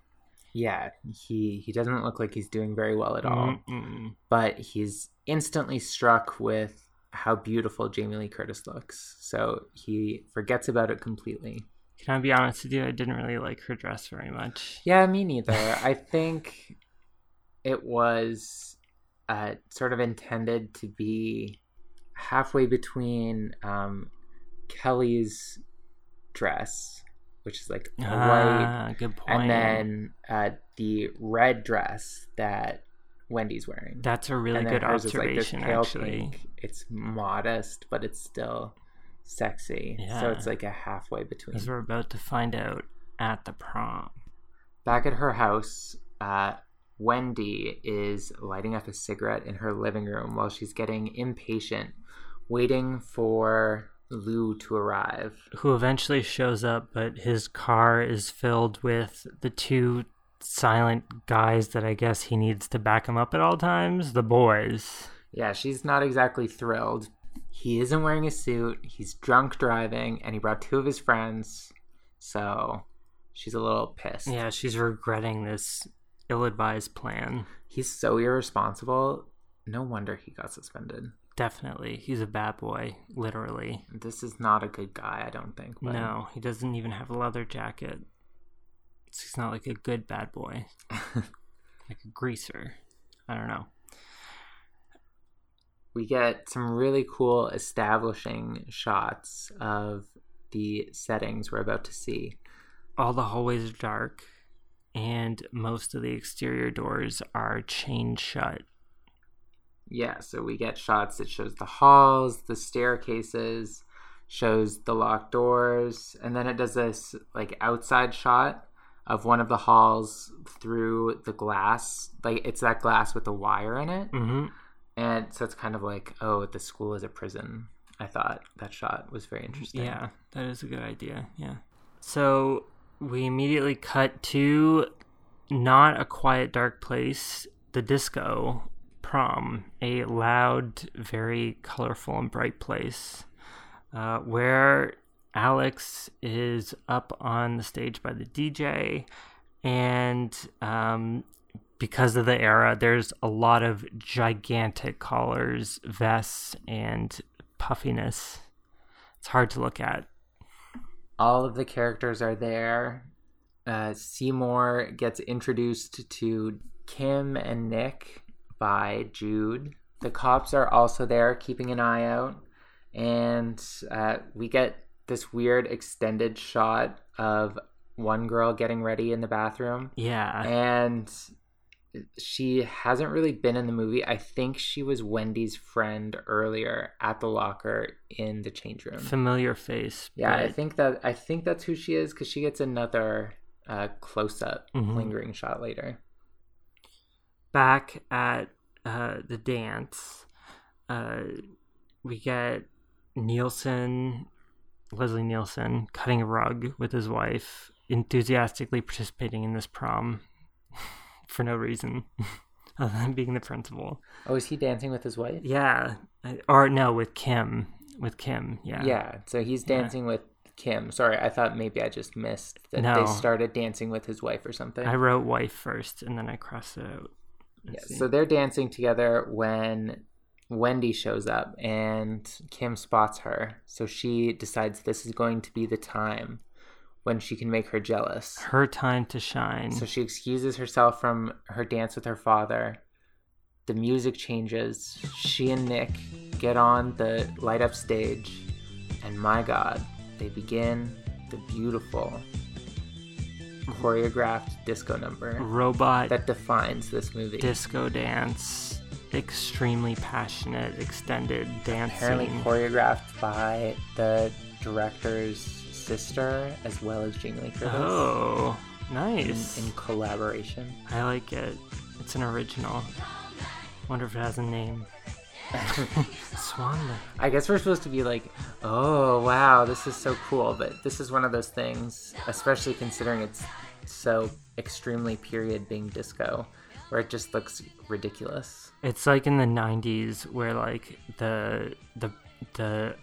Yeah, he he doesn't look like he's doing very well at all. Mm-mm. But he's instantly struck with how beautiful Jamie Lee Curtis looks. So he forgets about it completely. Can I be honest with you? I didn't really like her dress very much. Yeah, me neither. I think it was uh, sort of intended to be halfway between um, Kelly's dress, which is like a Ah, white, good point. and then uh, the red dress that Wendy's wearing. That's a really good like observation, pale actually. pink. It's modest, but it's still sexy. So it's like a halfway between. As we're about to find out at the prom. Back at her house, uh, Wendy is lighting up a cigarette in her living room while she's getting impatient, waiting for Lou to arrive. Who eventually shows up, but his car is filled with the two silent guys that I guess he needs to back him up at all times the boys. Yeah, she's not exactly thrilled. He isn't wearing a suit, he's drunk driving, and he brought two of his friends, so she's a little pissed. Yeah, she's regretting this ill advised plan. He's so irresponsible. No wonder he got suspended. Definitely. He's a bad boy, literally. This is not a good guy, I don't think. but- No, he doesn't even have a leather jacket. He's not like a good bad boy. like a greaser. I don't know. we get some really cool establishing shots of the settings we're about to see. All the hallways are dark, and most of the exterior doors are chained shut. Yeah, so we get shots that shows the halls, the staircases, shows the locked doors, and then it does this like outside shot of one of the halls through the glass. Like it's that glass with the wire in it. Mm-hmm. And so it's kind of like, oh, the school is a prison. I thought that shot was very interesting. Yeah, that is a good idea. Yeah. So we immediately cut to not a quiet, dark place, the disco prom, a loud, very colorful and bright place uh, where Alex is up on the stage by the DJ, and um, because of the era, there's a lot of gigantic collars, vests, and puffiness. It's hard to look at. all of the characters are there. Uh, Seymour gets introduced to Kim and Nick by Jude. The cops are also there, keeping an eye out, and uh, we get this weird extended shot of one girl getting ready in the bathroom. Yeah. and she hasn't really been in the movie. I think she was Wendy's friend earlier at the locker in the change room. Familiar face. Yeah, I think that I think that's who she is because she gets another uh, close up Mhm. lingering shot later. back at uh, the dance, uh, we get Nielsen, Leslie Nielsen, cutting a rug with his wife, enthusiastically participating in this prom for no reason other than being the principal. Oh, is he dancing with his wife? Yeah, or no, with Kim. With Kim, yeah. Yeah, so he's Yeah. dancing with Kim. Sorry, I thought maybe I just missed that No. they started dancing with his wife or something. I wrote wife first, and then I crossed it out. Yeah, see. so they're dancing together when Wendy shows up and Kim spots her. So she decides this is going to be the time when she can make her jealous. Her time to shine. So she excuses herself from her dance with her father. The music changes. She and Nick get on the light up stage, and my god, they begin the beautiful choreographed disco number Robot that defines this movie. disco dance. Extremely passionate, extended dancing. Apparently choreographed by the director's sister as well as Jing Lee for this. Oh, in, nice. in collaboration. I like it. It's an original. Wonder if it has a name. Swan Lake. I guess we're supposed to be like, oh wow, this is so cool, but this is one of those things, especially considering it's so extremely period being disco, where it just looks ridiculous. It's like in the '90s where like the the the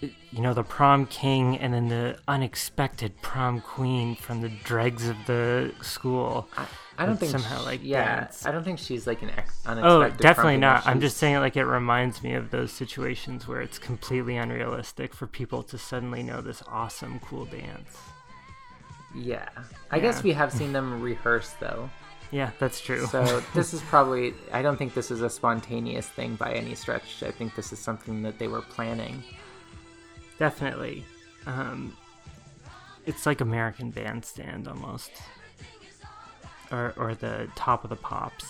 you know the prom king and then the unexpected prom queen from the dregs of the school. I, I don't think somehow sh- like yeah, dance. I don't think she's like an ex- Oh, definitely not. I'm just saying, like, it reminds me of those situations where it's completely unrealistic for people to suddenly know this awesome, cool dance. Yeah, I guess we have seen them rehearse though. Yeah, that's true. So this is probably. I don't think this is a spontaneous thing by any stretch. I think this is something that they were planning. definitely, um, it's like American Bandstand almost, or or the Top of the Pops.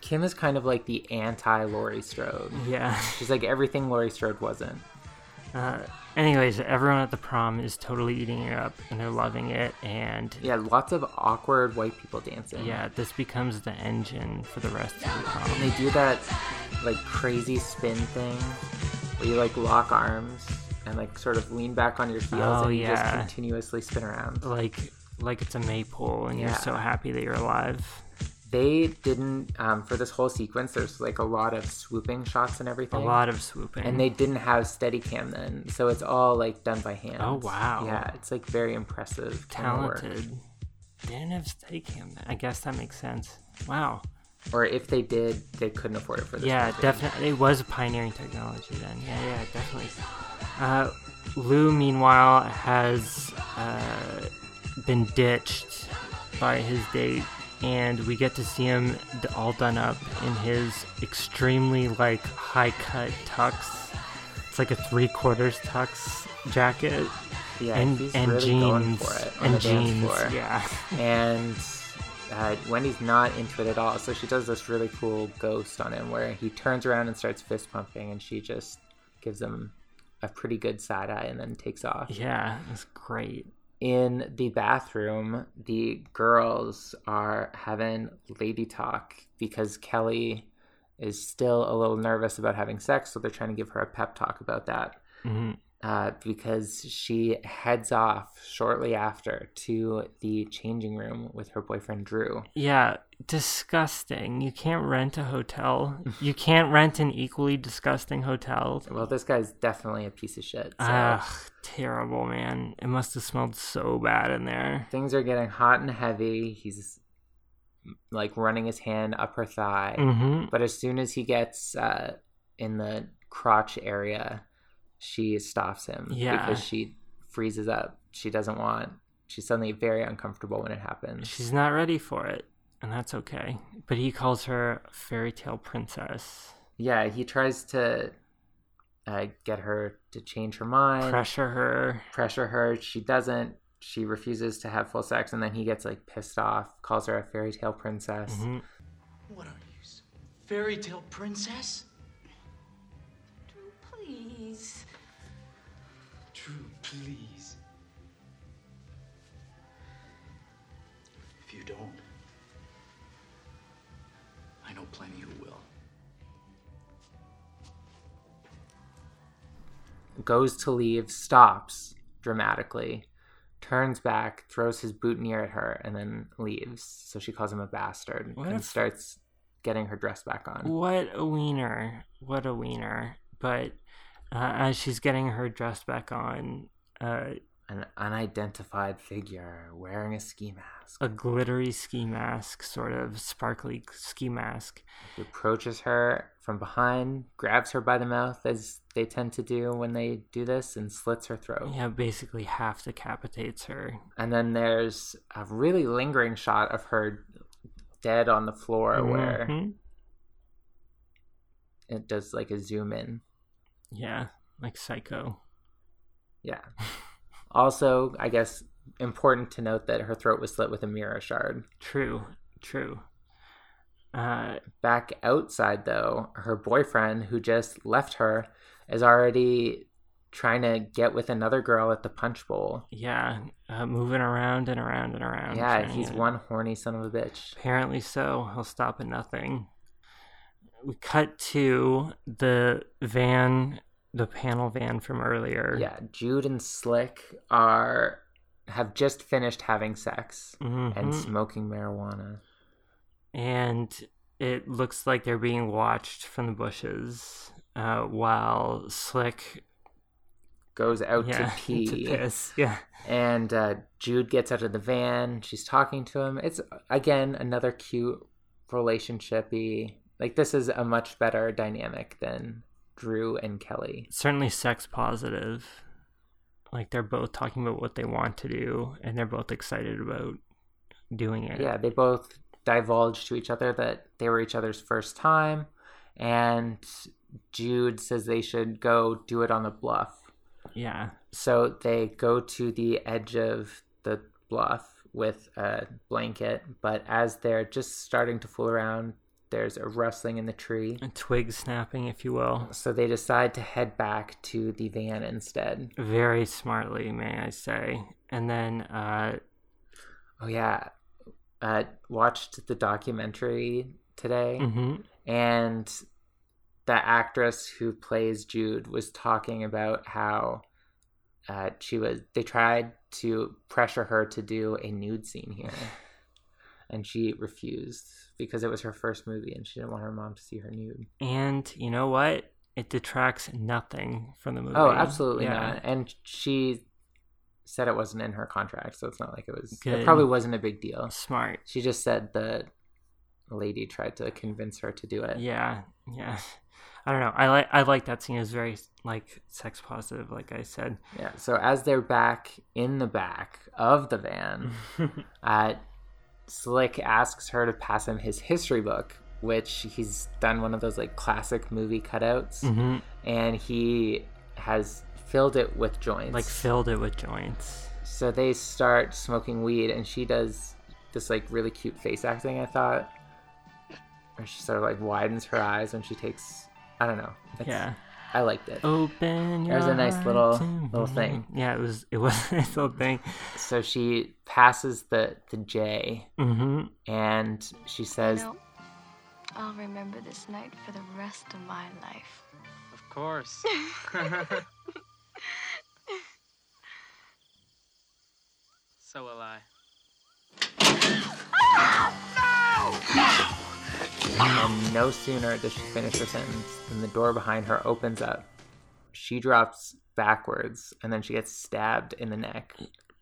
Kim is kind of like the anti Laurie Strode. Yeah. She's like everything Laurie Strode wasn't. Uh, anyways, everyone at the prom is totally eating it up and they're loving it, and Yeah, lots of awkward white people dancing. yeah, this becomes the engine for the rest of the prom. And they do that like crazy spin thing where you like lock arms and like sort of lean back on your heels Oh, and you just continuously spin around. like like it's a maypole and you're so happy that you're alive. They didn't um, for this whole sequence. There's like a lot of swooping shots and everything. A lot of swooping. and they didn't have Steadicam then, so it's all like done by hand. Oh, wow. Yeah, it's like very impressive. camera talented. They didn't have Steadicam. then. I guess that makes sense. Wow. Or if they did, they couldn't afford it for this. Yeah, movie. definitely. It was pioneering technology then. Yeah, yeah, definitely. Uh, Lou, meanwhile, has uh, been ditched by his date, and we get to see him all done up in his extremely like high cut tux. It's like a three quarters tux jacket. Yeah, and and really jeans going for it and jeans. Yeah. and uh, Wendy's not into it at all. So she does this really cool ghost on him where he turns around and starts fist pumping, and she just gives him a pretty good side eye and then takes off. Yeah, it's great. In the bathroom, the girls are having lady talk because Kelly is still a little nervous about having sex, so they're trying to give her a pep talk about that. Hmm uh, because she heads off shortly after to the changing room with her boyfriend Drew. Yeah, disgusting. You can't rent a hotel. you can't rent an equally disgusting hotel. Well, this guy's definitely a piece of shit. So Ugh, terrible, man. It must have smelled so bad in there. things are getting hot and heavy. He's like running his hand up her thigh, hmm but as soon as he gets uh, in the crotch area, she stops him Yeah. because she freezes up. She doesn't want. She's suddenly very uncomfortable when it happens. She's not ready for it, and that's okay. But he calls her fairy tale princess. Yeah, he tries to uh, get her to change her mind, Pressure her. pressure her. She doesn't. She refuses to have full sex, and then he gets like pissed off, calls her a fairy tale princess. Mhm. What are you? Fairy tale princess? Please. If you don't, I know plenty who will. Goes to leave, stops dramatically, turns back, throws his boutonniere at her, and then leaves. So she calls him a bastard What and if- starts getting her dress back on. What a wiener. What a wiener. But uh, as she's getting her dress back on, an unidentified figure wearing a ski mask. A glittery ski mask, sort of sparkly ski mask. He approaches her from behind, grabs her by the mouth, as they tend to do when they do this, and slits her throat. Yeah, basically half decapitates her. And then there's a really lingering shot of her dead on the floor where Mhm. it does like a zoom in. Yeah, like Psycho. Yeah. also, I guess important to note that her throat was slit with a mirror shard. True, true. Uh, Back outside, though, her boyfriend, who just left her, is already trying to get with another girl at the punch bowl. yeah, uh, moving around and around and around. yeah, he's to- one horny son of a bitch. Apparently so. He'll stop at nothing. We cut to the van, the panel van from earlier. Yeah, Jude and Slick are have just finished having sex and Mhm. smoking marijuana. and it looks like they're being watched from the bushes uh, while Slick Goes out yeah, to to pee. piss. Yeah, And uh, Jude gets out of the van. She's talking to him. It's again another cute relationshipy. Like this is a much better dynamic than Drew and Kelly. certainly sex positive. Like they're both talking about what they want to do, and they're both excited about doing it. Yeah, they both divulge to each other that they were each other's first time, and Jude says they should go do it on the bluff. yeah. So they go to the edge of the bluff with a blanket, but as they're just starting to fool around, there's a rustling in the tree. A twig snapping, if you will. So they decide to head back to the van instead. Very smartly, may I say. And then, uh, Oh yeah, uh, watched the documentary today, mhm. and the actress who plays Jude was talking about how uh, she was. They tried to pressure her to do a nude scene here, and she refused because it was her first movie, and she didn't want her mom to see her nude. and you know what? It detracts nothing from the movie. Oh, absolutely Yeah. not. And she said it wasn't in her contract, so it's not like it was. Good. It probably wasn't a big deal. Smart. She just said the lady tried to convince her to do it. Yeah, yeah. I don't know. I like I like that scene. It was very like sex positive, like I said. Yeah. So as they're back in the back of the van, uh, Slick asks her to pass him his history book, which he's done one of those like classic movie cutouts, Mhm. and he has filled it with joints. Like filled it with joints. So they start smoking weed, and she does this like really cute face acting. I thought, where she sort of like widens her eyes when she takes. I don't know. It's- Yeah. I liked it. Open your There's a nice little little thing. Yeah, it was it was a nice little thing. So she passes the the J, Mhm. and she says, You know, I'll remember this night for the rest of my life. Of course. so will I. and no sooner does she finish her sentence than the door behind her opens up. She drops backwards, and then she gets stabbed in the neck.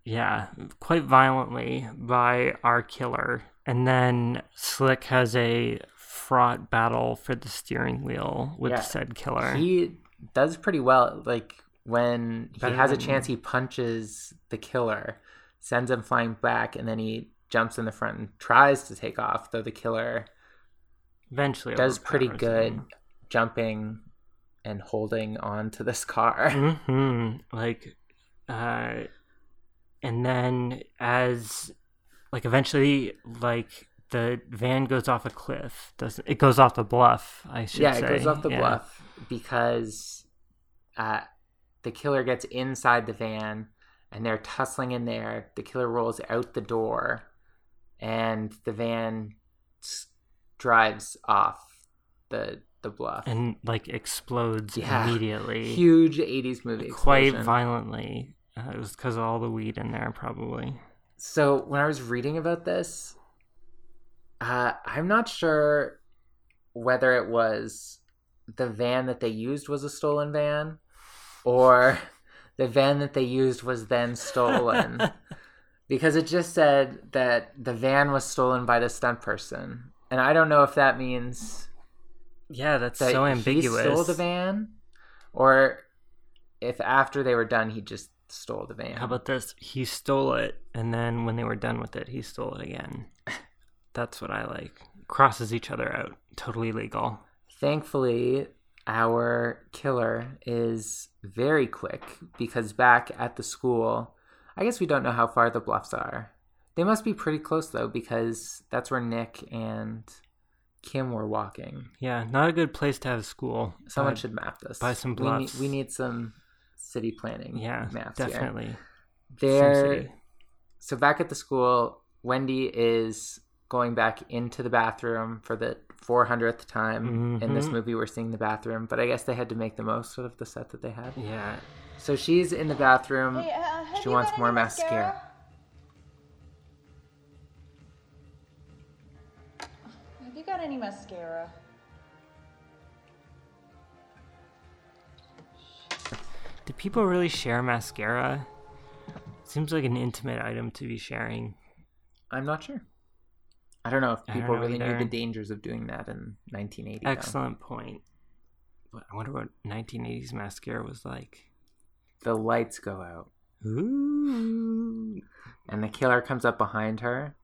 Yeah, quite violently by our killer. And then Slick has a fraught battle for the steering wheel with Yeah, said killer. He does pretty well. Like when he Better has a chance, he punches the killer, sends him flying back, and then he jumps in the front and tries to take off. Though the killer Eventually does pretty good him. jumping and holding on to this car. hmm Like, uh, and then as like eventually like the van goes off a cliff. Doesn't it goes off the bluff? I should say. yeah, say. it goes off the Yeah. bluff because uh, the killer gets inside the van and they're tussling in there. The killer rolls out the door and the van drives off the the bluff. and like explodes Yeah. immediately. Huge 80s movie quite explosion. violently. Uh, it was because of all the weed in there, probably. So when I was reading about this, uh, I'm not sure whether it was the van that they used was a stolen van, or the van that they used was then stolen. because it just said that the van was stolen by the stunt person. And I don't know if that means Yeah, that's that so he ambiguous. stole the van or if after they were done he just stole the van. How about this? He stole it, and then when they were done with it, he stole it again. That's what I like. Crosses each other out. Totally legal. Thankfully, our killer is very quick because back at the school, I guess we don't know how far the bluffs are. They must be pretty close though because that's where Nick and Kim were walking. Yeah, not a good place to have school. Someone but should map this. Buy some We need, we need some city planning. Yeah, maps definitely. There. So back at the school, Wendy is going back into the bathroom for the 400th time in this Mhm. movie. We're seeing the bathroom, but I guess they had to make the most out of the set that they had. Yeah. So she's in the bathroom. Hey, uh, she wants more any mascara. Any mascara? Do people really share mascara? Seems like an intimate item to be sharing. I'm not sure. I don't know if people know really knew the dangers of doing that in 1980. though. Excellent point. But I wonder what 1980s mascara was like. The lights go out. Ooh. And the killer comes up behind her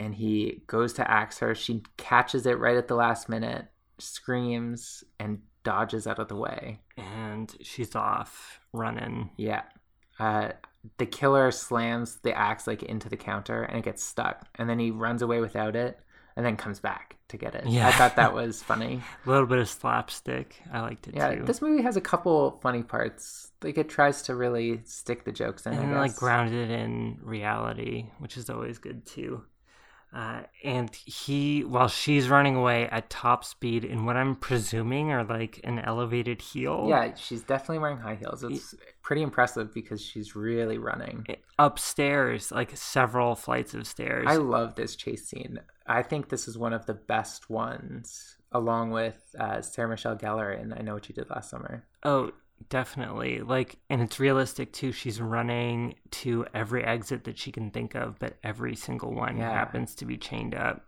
and he goes to axe her. She catches it right at the last minute, screams, and dodges out of the way. And she's off running. Yeah. Uh, the killer slams the axe like into the counter and it gets stuck. And then he runs away without it and then comes back to get it. Yeah. I thought that was funny. A little bit of slapstick. I liked it Yeah, too. this movie has a couple funny parts. Like it tries to really stick the jokes in. And like grounded in reality, which is always good too. Uh, and he, while she's running away at top speed in what I'm presuming are like an elevated heel. Yeah, she's definitely wearing high heels. It's pretty impressive because she's really running. Upstairs, like several flights of stairs. I love this chase scene. I think this is one of the best ones, along with uh, Sarah Michelle Gellar in I Know What You Did Last Summer. Oh, definitely. Like, and it's realistic too. She's running to every exit that she can think of, but every single one Yeah. happens to be chained up.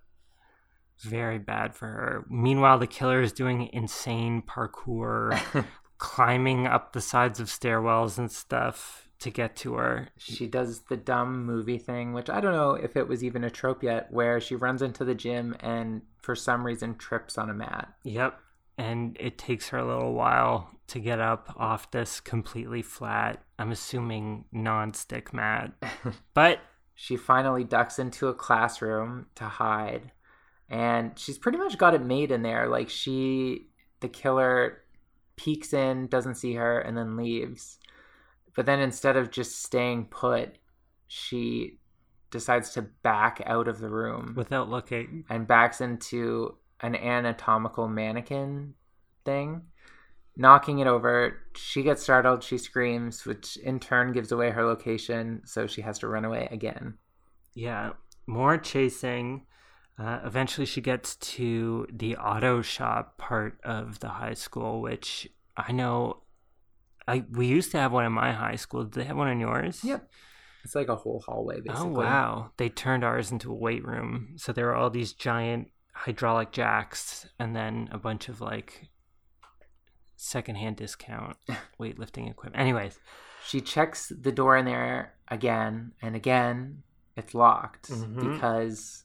Very bad for her. Meanwhile, the killer is doing insane parkour, climbing up the sides of stairwells and stuff to get to her. She does the dumb movie thing, which I don't know if it was even a trope yet, where she runs into the gym and for some reason trips on a mat. Yep. And it takes her a little while to get up off this completely flat, I'm assuming non stick mat. But she finally ducks into a classroom to hide. And she's pretty much got it made in there. Like she, the killer peeks in, doesn't see her, and then leaves. But then instead of just staying put, she decides to back out of the room without looking and backs into an anatomical mannequin thing, knocking it over. She gets startled, she screams, which in turn gives away her location, so she has to run away again. Yeah, more chasing. Uh, eventually, she gets to the auto shop part of the high school, which I know. I we used to have one in my high school. Did they have one in yours? Yep. It's like a whole hallway, basically. Oh wow! They turned ours into a weight room, so there were all these giant hydraulic jacks, and then a bunch of like secondhand discount weightlifting equipment. Anyways, She checks the door in there again and again. It's locked Mhm. because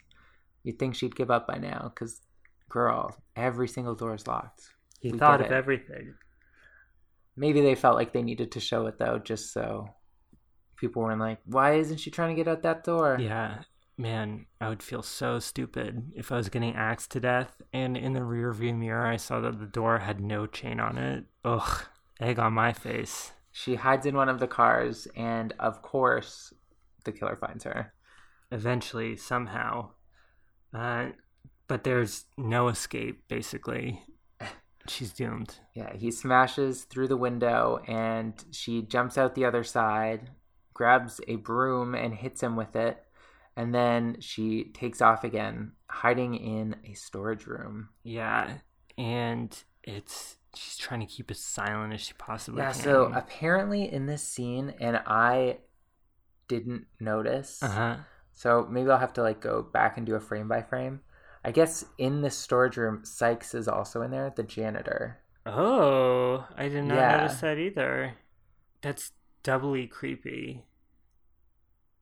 you'd think she'd give up by now. Because, girl, every single door is locked. he We thought of it. everything. Maybe they felt like they needed to show it though, just so people weren't like, "Why isn't she trying to get out that door?" Yeah, man, I would feel so stupid if I was getting axed to death, and in the rear view mirror I saw that the door had no chain on it. Ugh, egg on my face. She hides in one of the cars, and of course, the killer finds her. Eventually, somehow, uh, but there's no escape. Basically, she's doomed. Yeah, he smashes through the window, and she jumps out the other side, grabs a broom, and hits him with it. And then she takes off again, hiding in a storage room. Yeah, and it's she's trying to keep as silent as she possibly Yeah, can. Yeah, so apparently in this scene, and I didn't notice. Uh-huh. So maybe I'll have to like go back and do a frame by frame. I guess in this storage room, Sykes is also in there, the janitor. Oh, I did not Yeah. notice that either. That's doubly creepy.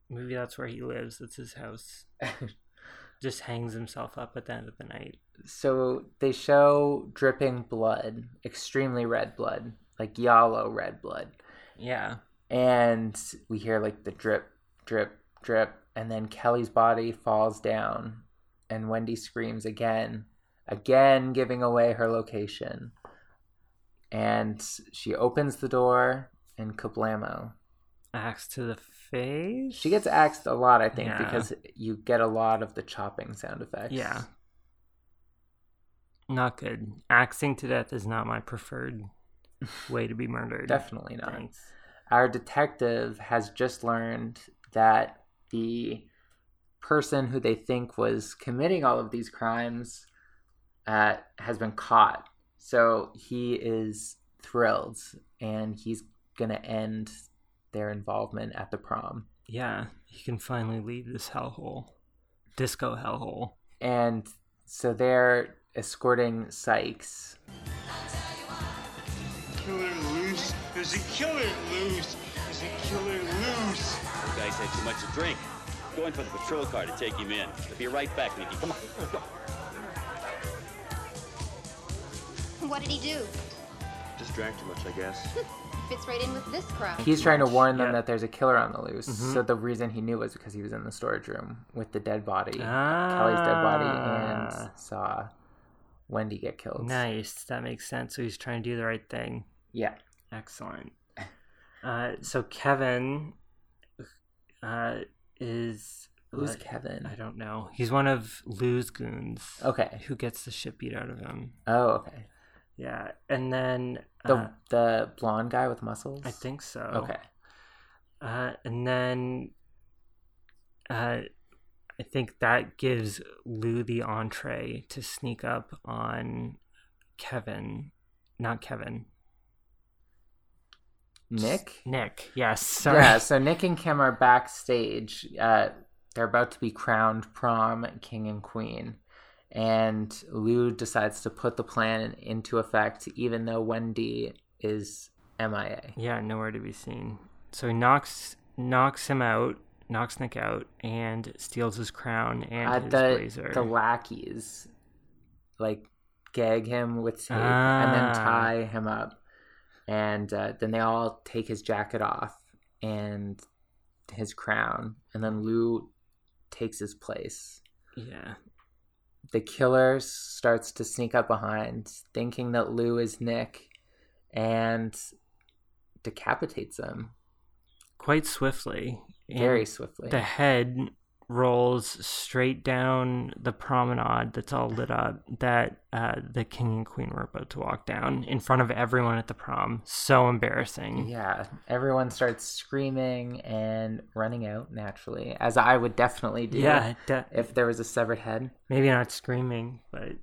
Maybe that's where he lives. That's his house. Just hangs himself up at the end of the night. So they show dripping blood, extremely red blood, like yellow red blood. Yeah. And we hear like the drip, drip, drip, and then Kelly's body falls down, and Wendy screams again, again giving away her location. And she opens the door, and kablamo. Axe to the face. She gets axed a lot, I think, Yeah. because you get a lot of the chopping sound effects. Yeah. Not good. Axing to death is not my preferred way to be murdered. Definitely not. Thanks. Our detective has just learned that the person who they think was committing all of these crimes uh, has been caught. So he is thrilled and he's going to end their involvement at the prom. Yeah, he can finally leave this hellhole. Disco hellhole. And so they're escorting Sykes. Killer loose. There's a killer loose. There's a killer loose. The guy's had too much to drink. Going for the patrol car to take him in. I'll be right back, Nicky. Come on. What did he do? Just drank too much, I guess. Fits right in with this crowd. He's trying to warn them Yeah. that there's a killer on the loose. Mhm. So the reason he knew was because he was in the storage room with the dead body, Kelly's dead body, Ah. and saw Wendy get killed. Nice. That makes sense. So he's trying to do the right thing. Yeah. Excellent. Uh, so Kevin uh, is. Who's what- Kevin? I don't know. He's one of Lou's goons. Okay. Who gets the shit beat out of him. Oh, okay. Yeah. And then. The uh, the blonde guy with muscles. I think so. Okay. Uh, and then uh, I think that gives Lou the entree to sneak up on Kevin. Not Kevin. Nick. Nick. Yes. Sorry. Yeah. So Nick and Kim are backstage. Uh, they're about to be crowned prom king and queen, and Lou decides to put the plan into effect, even though Wendy is MIA. Yeah, nowhere to be seen. So he knocks knocks him out, knocks Nick out, and steals his crown and Uh, his the blazer. the lackeys like gag him with tape and then Ah. tie him up, and uh, then they all take his jacket off and his crown, and then Lou takes his place. yeah. The killer starts to sneak up behind, thinking that Lou is Nick, and decapitates him. Quite swiftly. Very swiftly. The head rolls straight down the promenade that's all lit up that uh, the king and queen were about to walk down in front of everyone at the prom. So embarrassing. Yeah, everyone starts screaming and running out naturally, as I would definitely do. Yeah, de- if there was a severed head. Maybe not screaming, but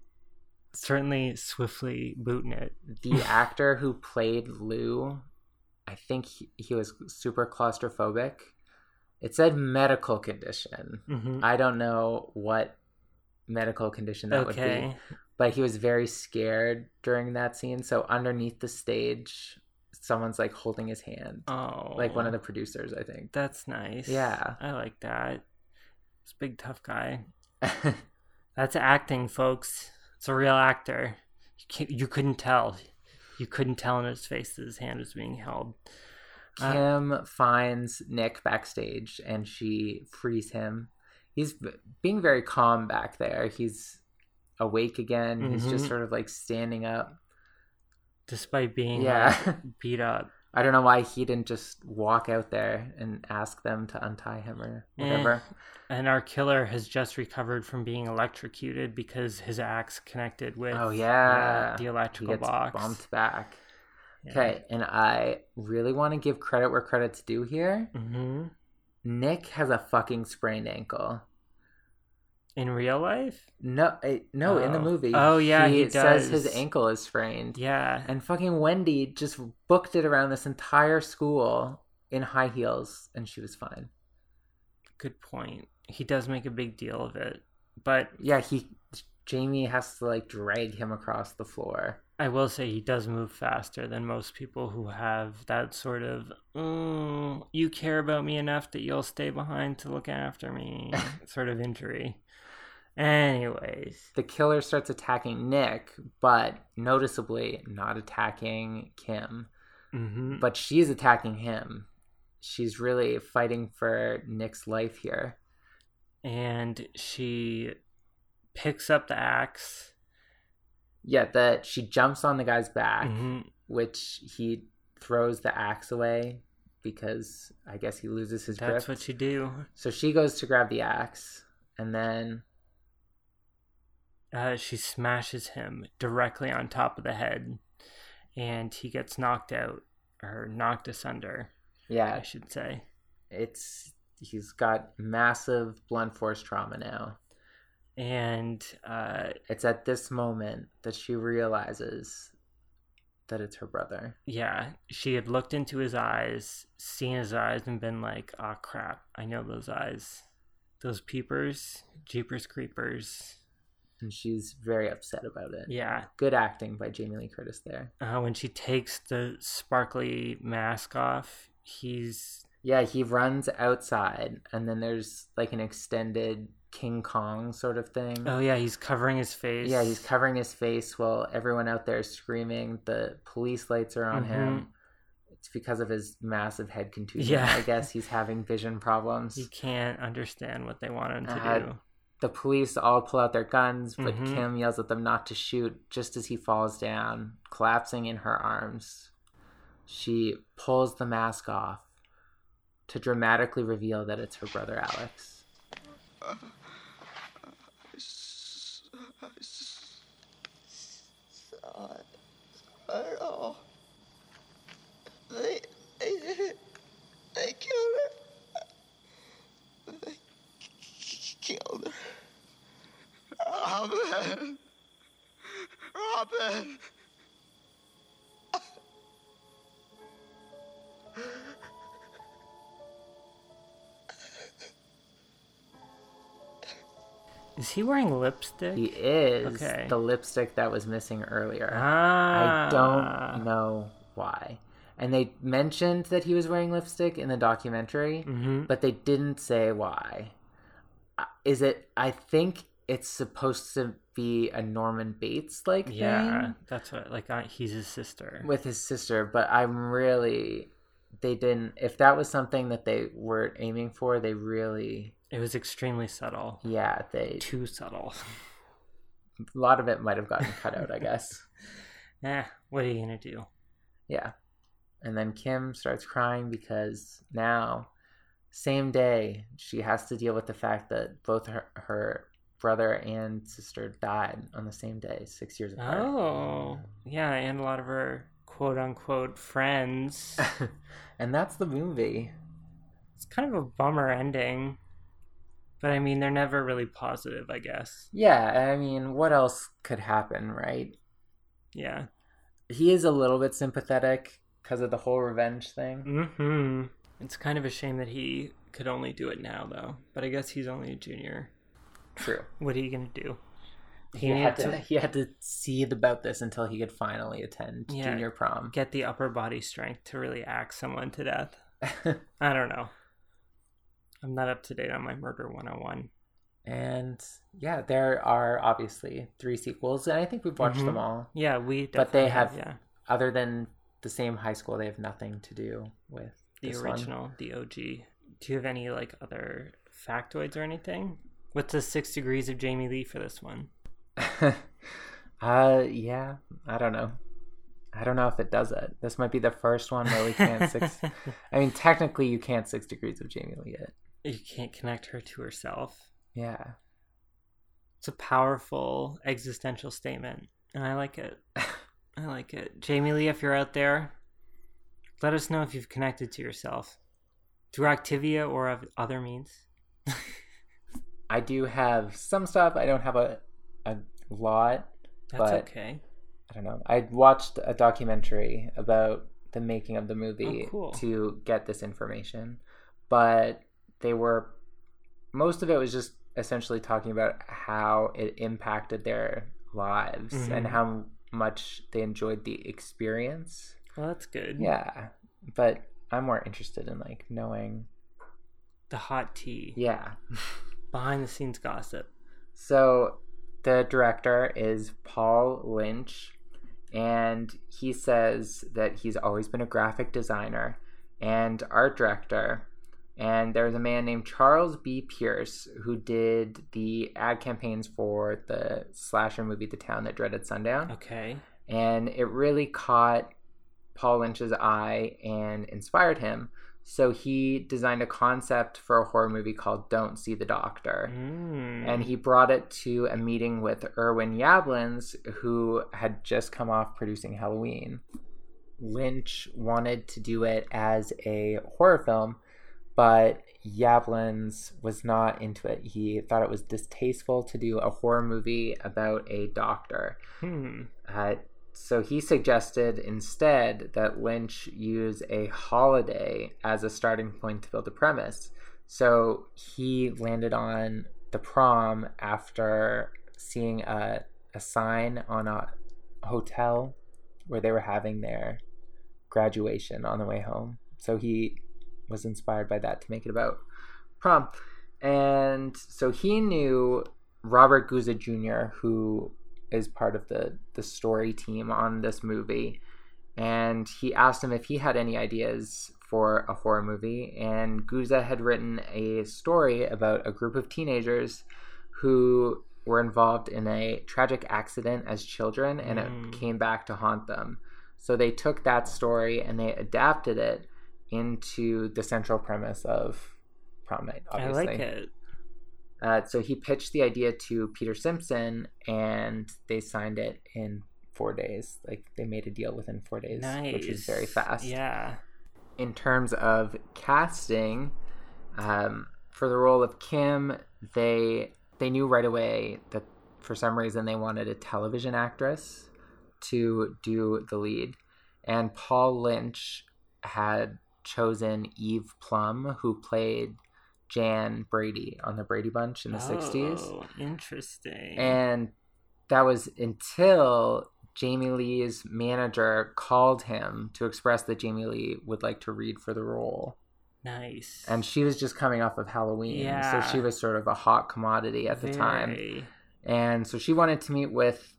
certainly swiftly booting it. The actor who played Lou, I think he, he was super claustrophobic. It said medical condition. Mhm. I don't know what medical condition that would be, but he was very scared during that scene. So underneath the stage, someone's like holding his hand. Oh. Like one of the producers, I think. That's nice. Yeah. I like that. It's a big tough guy. That's acting, folks. It's a real actor. You, can't, you couldn't tell. You couldn't tell in his face that his hand was being held. Uh, Kim finds Nick backstage and she frees him. He's being very calm back there. He's awake again. He's just Mhm. sort of like standing up. Despite being Yeah. like, beat up. I don't know why he didn't just walk out there and ask them to untie him or Eh. whatever. And our killer has just recovered from being electrocuted because his axe connected with oh uh, yeah, the he electrical box. bumped back. Okay, and I really want to give credit where credit's due here. hmm Nick has a fucking sprained ankle. In real life? No, I, no, in the Oh. movie. Oh, yeah, he says his ankle is sprained. Yeah. And fucking Wendy just booked it around this entire school in high heels, and she was fine. Good point. He does make a big deal of it. But Yeah, he Jamie has to like drag him across the floor. I will say he does move faster than most people who have that sort of, mm, you care about me enough that you'll stay behind to look after me sort of injury. Anyways, The killer starts attacking Nick, but noticeably not attacking Kim. hmm But she's attacking him. She's really fighting for Nick's life here. and she picks up the axe. Yeah, that she jumps on the guy's back, Mhm. which he throws the axe away because I guess he loses his That's grip. That's what you do. So she goes to grab the axe, and then Uh, she smashes him directly on top of the head, and he gets knocked out or knocked asunder. yeah, I should say. it's he's got massive blunt force trauma now. And uh, It's at this moment that she realizes that it's her brother. yeah, she had looked into his eyes, seen his eyes, and been like, "Ah, crap! I know those eyes, those peepers, jeepers creepers." And she's very upset about it. Yeah. Good acting by Jamie Lee Curtis there. Uh, when she takes the sparkly mask off, he's Yeah, he runs outside, and then there's like an extended King Kong sort of thing. oh yeah, he's covering his face. Yeah, he's covering his face while everyone out there is screaming. The police lights are on him. It's because of his massive head contusion. Mm-hmm. Yeah. I guess he's having vision problems. He can't understand what they want him to Uh, do. The police all pull out their guns, but Mhm. Kim yells at them not to shoot just as he falls down, collapsing in her arms. She pulls the mask off to dramatically reveal that it's her brother Alex. I know. They, they did it. They killed her. They killed her. Robin. Robin. Is he wearing lipstick? He is Okay. the lipstick that was missing earlier. Ah. I don't know why. And they mentioned that he was wearing lipstick in the documentary, Mhm. but they didn't say why. Uh, Is it? I think it's supposed to be a Norman Bates like Yeah, thing that's what. Like, uh, he's his sister. with his sister, but I'm really they didn't. If that was something that they were aiming for, they really It was extremely subtle. yeah they Too subtle. a lot of it might have gotten cut out. I guess. eh, what are you gonna do? Yeah. And then Kim starts crying because now, same day, she has to deal with the fact that both her, her brother and sister died on the same day, six years apart. Oh, yeah, and a lot of her quote unquote friends. and that's the movie. It's kind of a bummer ending. But I mean, they're never really positive, I guess. Yeah, I mean, what else could happen, right? Yeah. He is a little bit sympathetic because of the whole revenge thing. hmm It's kind of a shame that he could only do it now, though. But I guess he's only a junior. True. What are you gonna do? He, had to, he had to seethe about this until he could finally attend Yeah. junior prom. get the upper body strength to really axe someone to death. I don't know. I'm not up to date on my murder 101. And yeah, there are obviously three sequels, and I think we've watched Mhm. them all. Yeah, we But they have, have, yeah. other than the same high school, they have nothing to do with The this one. original, the OG. Do you have any like other factoids or anything? What's the six degrees of Jamie Lee for this one? uh, yeah, I don't know. I don't know if it does it. This might be the first one where we can't six. I mean, technically, you can't six degrees of Jamie Lee it. You can't connect her to herself. Yeah. It's a powerful existential statement, and I like it. I like it. Jamie Lee, if you're out there, let us know if you've connected to yourself through Activia or of other means. I do have some stuff. I don't have a a lot, That's but okay. I don't know. I watched a documentary about the making of the movie Oh, cool. to get this information, but they were most of it was just essentially talking about how it impacted their lives and Mhm. how much they enjoyed the experience. Well, that's good. Yeah, but I'm more interested in like knowing. The hot tea. Yeah. Behind the scenes gossip. So the director is Paul Lynch, and he says that he's always been a graphic designer and art director. And there's a man named Charles B. Pierce who did the ad campaigns for the slasher movie The Town That Dreaded Sundown. Okay. And it really caught Paul Lynch's eye and inspired him. So he designed a concept for a horror movie called Don't See the Doctor. Mm. And he brought it to a meeting with Irwin Yablans, who had just come off producing Halloween. Lynch wanted to do it as a horror film, but Yablans was not into it. He thought it was distasteful to do a horror movie about a doctor. Hmm. Uh, so he suggested instead that Lynch use a holiday as a starting point to build a premise. So he landed on the prom after seeing a, a sign on a hotel where they were having their graduation on the way home. So he was inspired by that to make it about prom. And so he knew Robert Guza Jr., who is part of the the story team on this movie and he asked him if he had any ideas for a horror movie and Guza had written a story about a group of teenagers who were involved in a tragic accident as children and Mm. it came back to haunt them so they took that story and they adapted it into the central premise of prom night obviously I like it. uh, so he pitched the idea to Peter Simpson, and they signed it in four days. Like they made a deal within four days, which is very fast. Yeah. In terms of casting, um, for the role of Kim, they they knew right away that for some reason they wanted a television actress to do the lead, and Paul Lynch had chosen Eve Plumb, who played Jan Brady on the Brady Bunch in the 60s. Oh, interesting. And that was until Jamie Lee's manager called him to express that Jamie Lee would like to read for the role. nice. And she was just coming off of Halloween. Yeah. So she was sort of a hot commodity at the time. Very. And so she wanted to meet with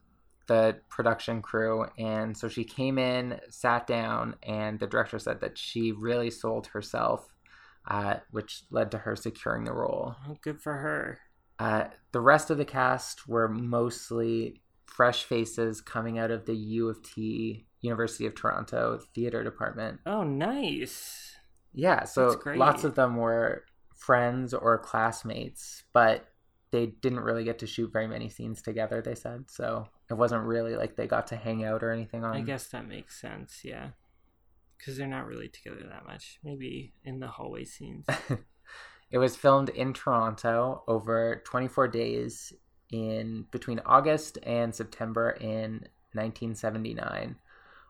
the production crew. And so she came in, sat down, and the director said that she really sold herself, uh, which led to her securing the role. Oh, good for her. Uh, the rest of the cast were mostly fresh faces coming out of the U of T, University of Toronto theater department. Oh, nice. Yeah, so lots of them were friends or classmates, but they didn't really get to shoot very many scenes together, they said. So it wasn't really like they got to hang out or anything on I guess that makes sense. Yeah. Because they're not really together that much. Maybe in the hallway scenes. It was filmed in Toronto over 24 days in between August and September in 1979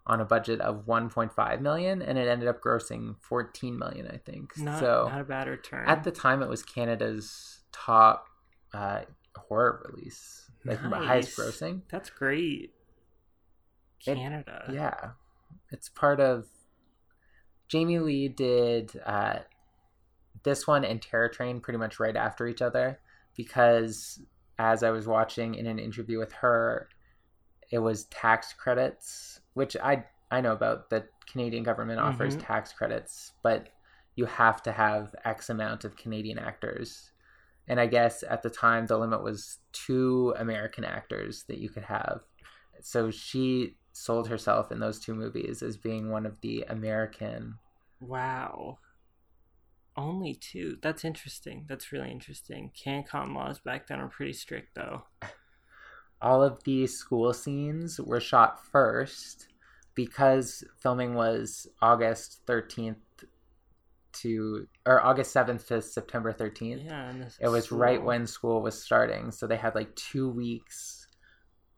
on a budget of 1.5 million and it ended up grossing 14 million I think. Not, so not a bad return. at the time it was Canada's top uh, horror release, like highest grossing. That's great. It- Canada. Yeah, it's part of. Jamie Lee did uh, this one and Terror Train pretty much right after each other because, as I was watching in an interview with her, it was tax credits, which I I know about. The Canadian government offers Mhm. tax credits, but you have to have X amount of Canadian actors. And I guess at the time the limit was two American actors that you could have. So she sold herself in those two movies as being one of the American. Wow. Only two. That's interesting. That's really interesting. CanCon laws back then were pretty strict, though. All of the school scenes were shot first because filming was August 13th to or August 7th to September 13th. Yeah, and this It was right when school was starting, so they had like 2 weeks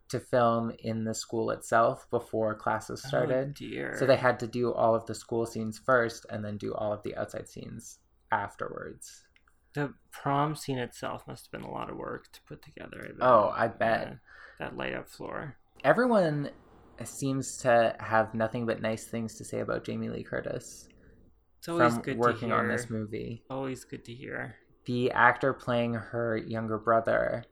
to film in the school itself before classes Oh, started. dear. So they had to do all of the school scenes first and then do all of the outside scenes afterwards. The prom scene itself must have been a lot of work to put together. I. Oh, I bet. Yeah, that light up floor. Everyone seems to have nothing but nice things to say about Jamie Lee Curtis from good working to hear. on this movie. Always good to hear. The actor playing her younger brother,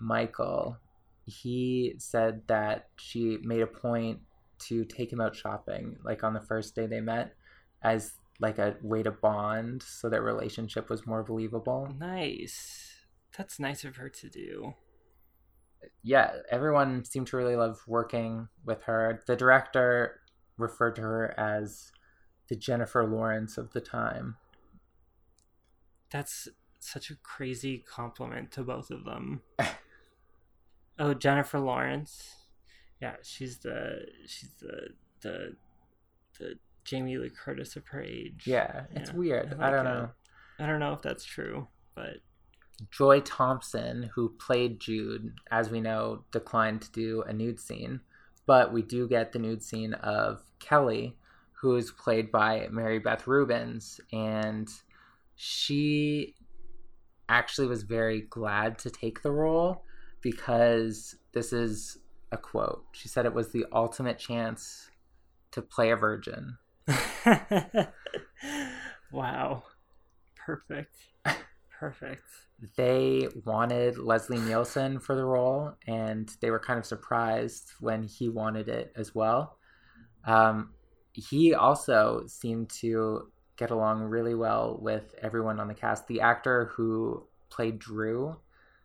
Michael, he said that she made a point to take him out shopping, like on the first day they met, as like a way to bond so their relationship was more believable. Nice. That's nice of her to do. yeah, everyone seemed to really love working with her. The director referred to her as the Jennifer Lawrence of the time. That's such a crazy compliment to both of them. oh, Jennifer Lawrence. Yeah, she's the she's the the the Jamie Lee Curtis of her age. Yeah, it's weird. I like don't know. I don't know if that's true, but Joy Thompson, who played Jude, as we know, declined to do a nude scene, but we do get the nude scene of Kelly, who is played by Mary Beth Rubens, and she actually was very glad to take the role because this is a quote. She said it was the ultimate chance to play a virgin. wow. Perfect. Perfect. they wanted Leslie Nielsen for the role, and they were kind of surprised when he wanted it as well. Um, he also seemed to get along really well with everyone on the cast. The actor who played Drew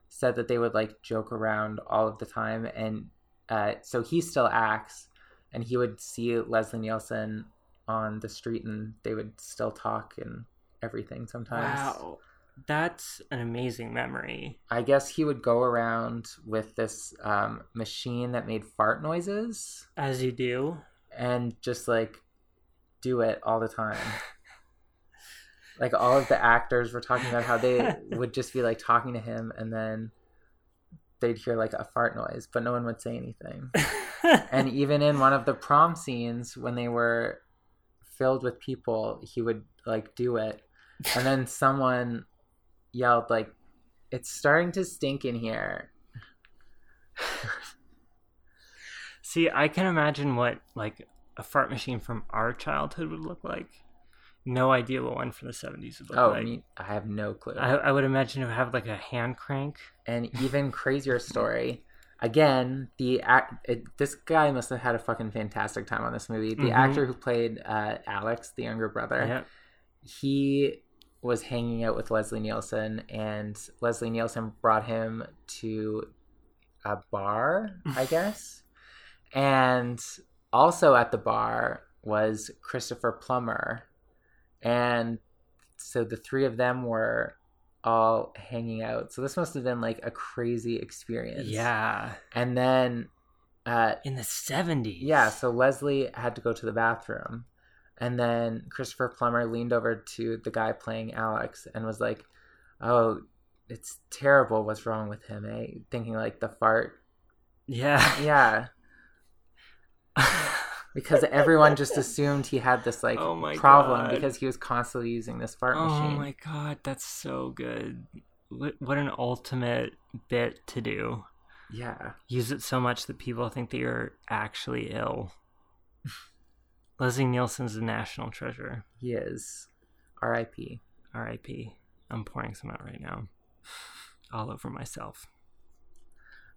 said that they would like joke around all of the time, and uh, so he still acts, and he would see Leslie Nielsen on the street, and they would still talk and everything sometimes. Wow. That's an amazing memory. I guess he would go around with this um, machine that made fart noises As you do. And just like do it all the time. like all of the actors were talking about how they would just be like talking to him and then they'd hear like a fart noise, but no one would say anything. and even in one of the prom scenes when they were filled with people, he would like do it. And then someone yelled like it's starting to stink in here. See, I can imagine what like a fart machine from our childhood would look like. No idea what one from the seventies would look Oh, like. me, I have no clue. I, I would imagine it would have like a hand crank. and even crazier story. Again, the act. It, this guy must have had a fucking fantastic time on this movie. The Mhm. actor who played uh, Alex, the younger brother, Yep. he was hanging out with Leslie Nielsen, and Leslie Nielsen brought him to a bar, I guess. And also at the bar was Christopher Plummer, and so the three of them were all hanging out. So this must have been like a crazy experience. Yeah. And then uh In the seventies. yeah, so Leslie had to go to the bathroom. And then Christopher Plummer leaned over to the guy playing Alex and was like, "Oh, it's terrible what's wrong with him, eh?" Thinking like the fart. Yeah. Yeah. Because everyone just assumed he had this like Oh problem God. because he was constantly using this fart Oh machine. Oh my god, that's so good. What, what an ultimate bit to do. Yeah. Use it so much that people think that you're actually ill. Leslie Nielsen's a national treasure. He is. R.I.P. R.I.P. I'm pouring some out right now. All over myself.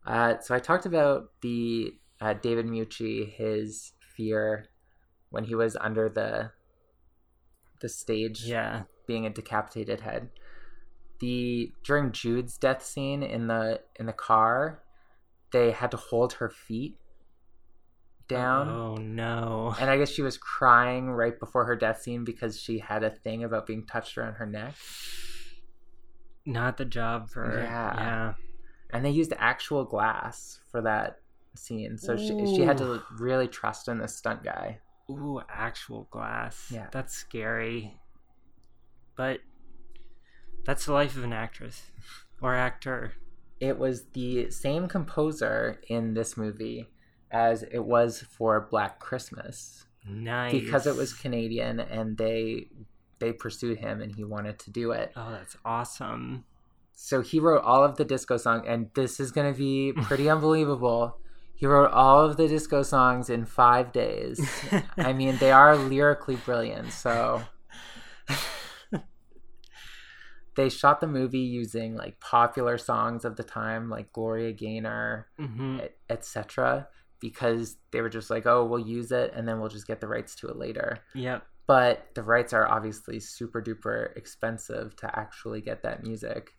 Uh, so I talked about the uh, David Mucci, his fear when he was under the the stage, Yeah. being a decapitated head. The during Jude's death scene in the in the car, they had to hold her feet down. Oh no. And I guess she was crying right before her death scene because she had a thing about being touched around her neck. Not the job for Yeah. yeah. And they used actual glass for that scene. So she, she had to really trust in this stunt guy. Ooh, actual glass. Yeah. That's scary. but that's the life of an actress or actor. It was the same composer in this movie as it was for Black Christmas. Nice. Because it was Canadian and they they pursued him and he wanted to do it. Oh, that's awesome. So he wrote all of the disco song and this is going to be pretty unbelievable. He wrote all of the disco songs in 5 days. I mean, they are lyrically brilliant. So they shot the movie using like popular songs of the time like Gloria Gaynor, Mhm. etc. because they were just like, "Oh, we'll use it and then we'll just get the rights to it later." Yep. But the rights are obviously super duper expensive to actually get that music.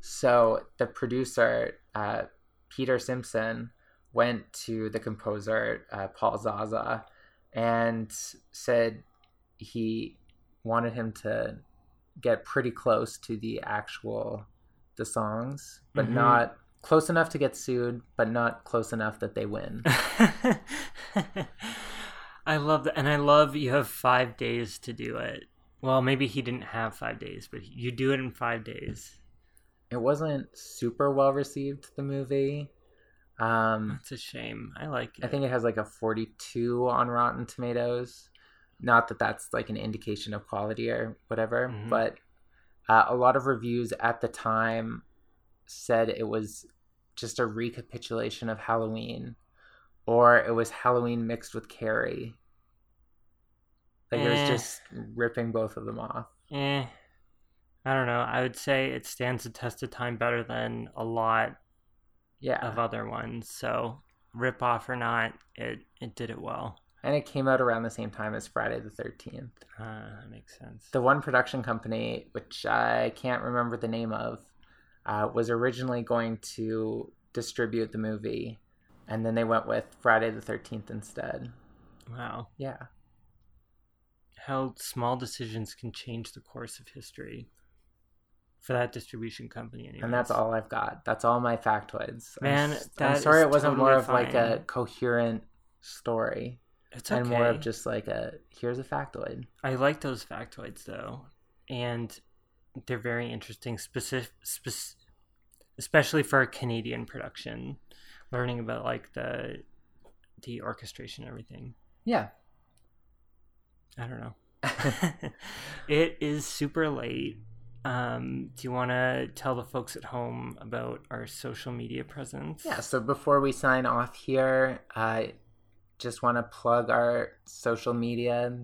So the producer, uh, Peter Simpson, went to the composer, uh, Paul Zaza, and said he wanted him to get pretty close to the actual the songs, but Mhm. not close enough to get sued, but not close enough that they win. I love that, and I love you have five days to do it. Well, maybe he didn't have five days, but you do it in five days. it wasn't super well received the movie um It's a shame. I like it. i think it has like a 42 on rotten tomatoes not that that's like an indication of quality or whatever Mhm. but uh, a lot of reviews at the time said it was just a recapitulation of halloween or it was halloween mixed with carrie like it was Eh. just ripping both of them off Eh, I don't know. I would say it stands the test of time better than a lot yeah of other ones. So, rip off or not, it it did it well. and it came out around the same time as friday the 13th Uh, that makes sense. the one production company, which I can't remember the name of, uh, was originally going to distribute the movie, and then they went with Friday the Thirteenth instead. Wow. Yeah, How small decisions can change the course of history for that distribution company. Anyways. and that's all I've got. That's all my factoids. I'm Man, s- I'm, sorry it wasn't more totally of like a coherent story, It's and more of just like a here's a factoid. I like those factoids though, and they're very interesting, specific, spec- especially for a Canadian production. Learning about like the the orchestration, and everything. Yeah, I don't know. it is super late. Um, do you want to tell the folks at home about our social media presence? Yeah, so before we sign off here, I just want to plug our social media.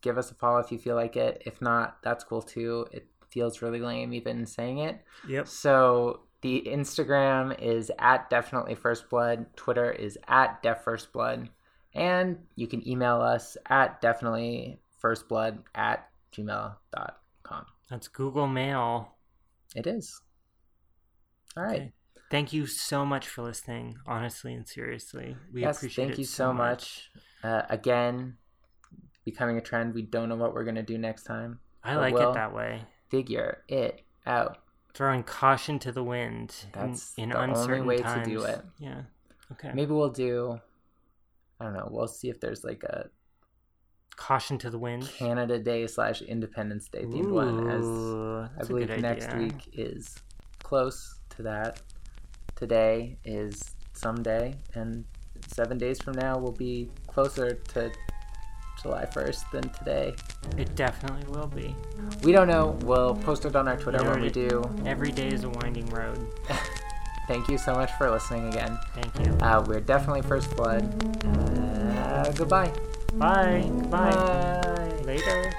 Give us a follow if you feel like it. If not, that's cool too. It feels really lame even saying it. Yep. So the Instagram is at definitely first blood. Twitter is at def first blood. And you can email us at definitely first blood at gmail.com. That's Google Mail. It is. All right. Okay. Thank you so much for listening, honestly and seriously. We yes, appreciate thank you so much. Uh, again, becoming a trend. We don't know what we're gonna do next time. I like we'll it that way. Figure it out. Throwing caution to the wind. That's in, in the only uncertain way times. to do it. Yeah. Okay. Maybe we'll do. I don't know. We'll see if there's like a caution to the wind. Canada Day slash Independence Day themed one. As I believe next idea. week is close to that. Today is someday, and seven days from now will be closer to July 1st than today. It definitely will be. We don't know. We'll post it on our Twitter when we do. Every day is a winding road. Thank you so much for listening again. Thank you. Uh, we're definitely First Blood. Uh, goodbye. Bye. Goodbye. Bye. Later.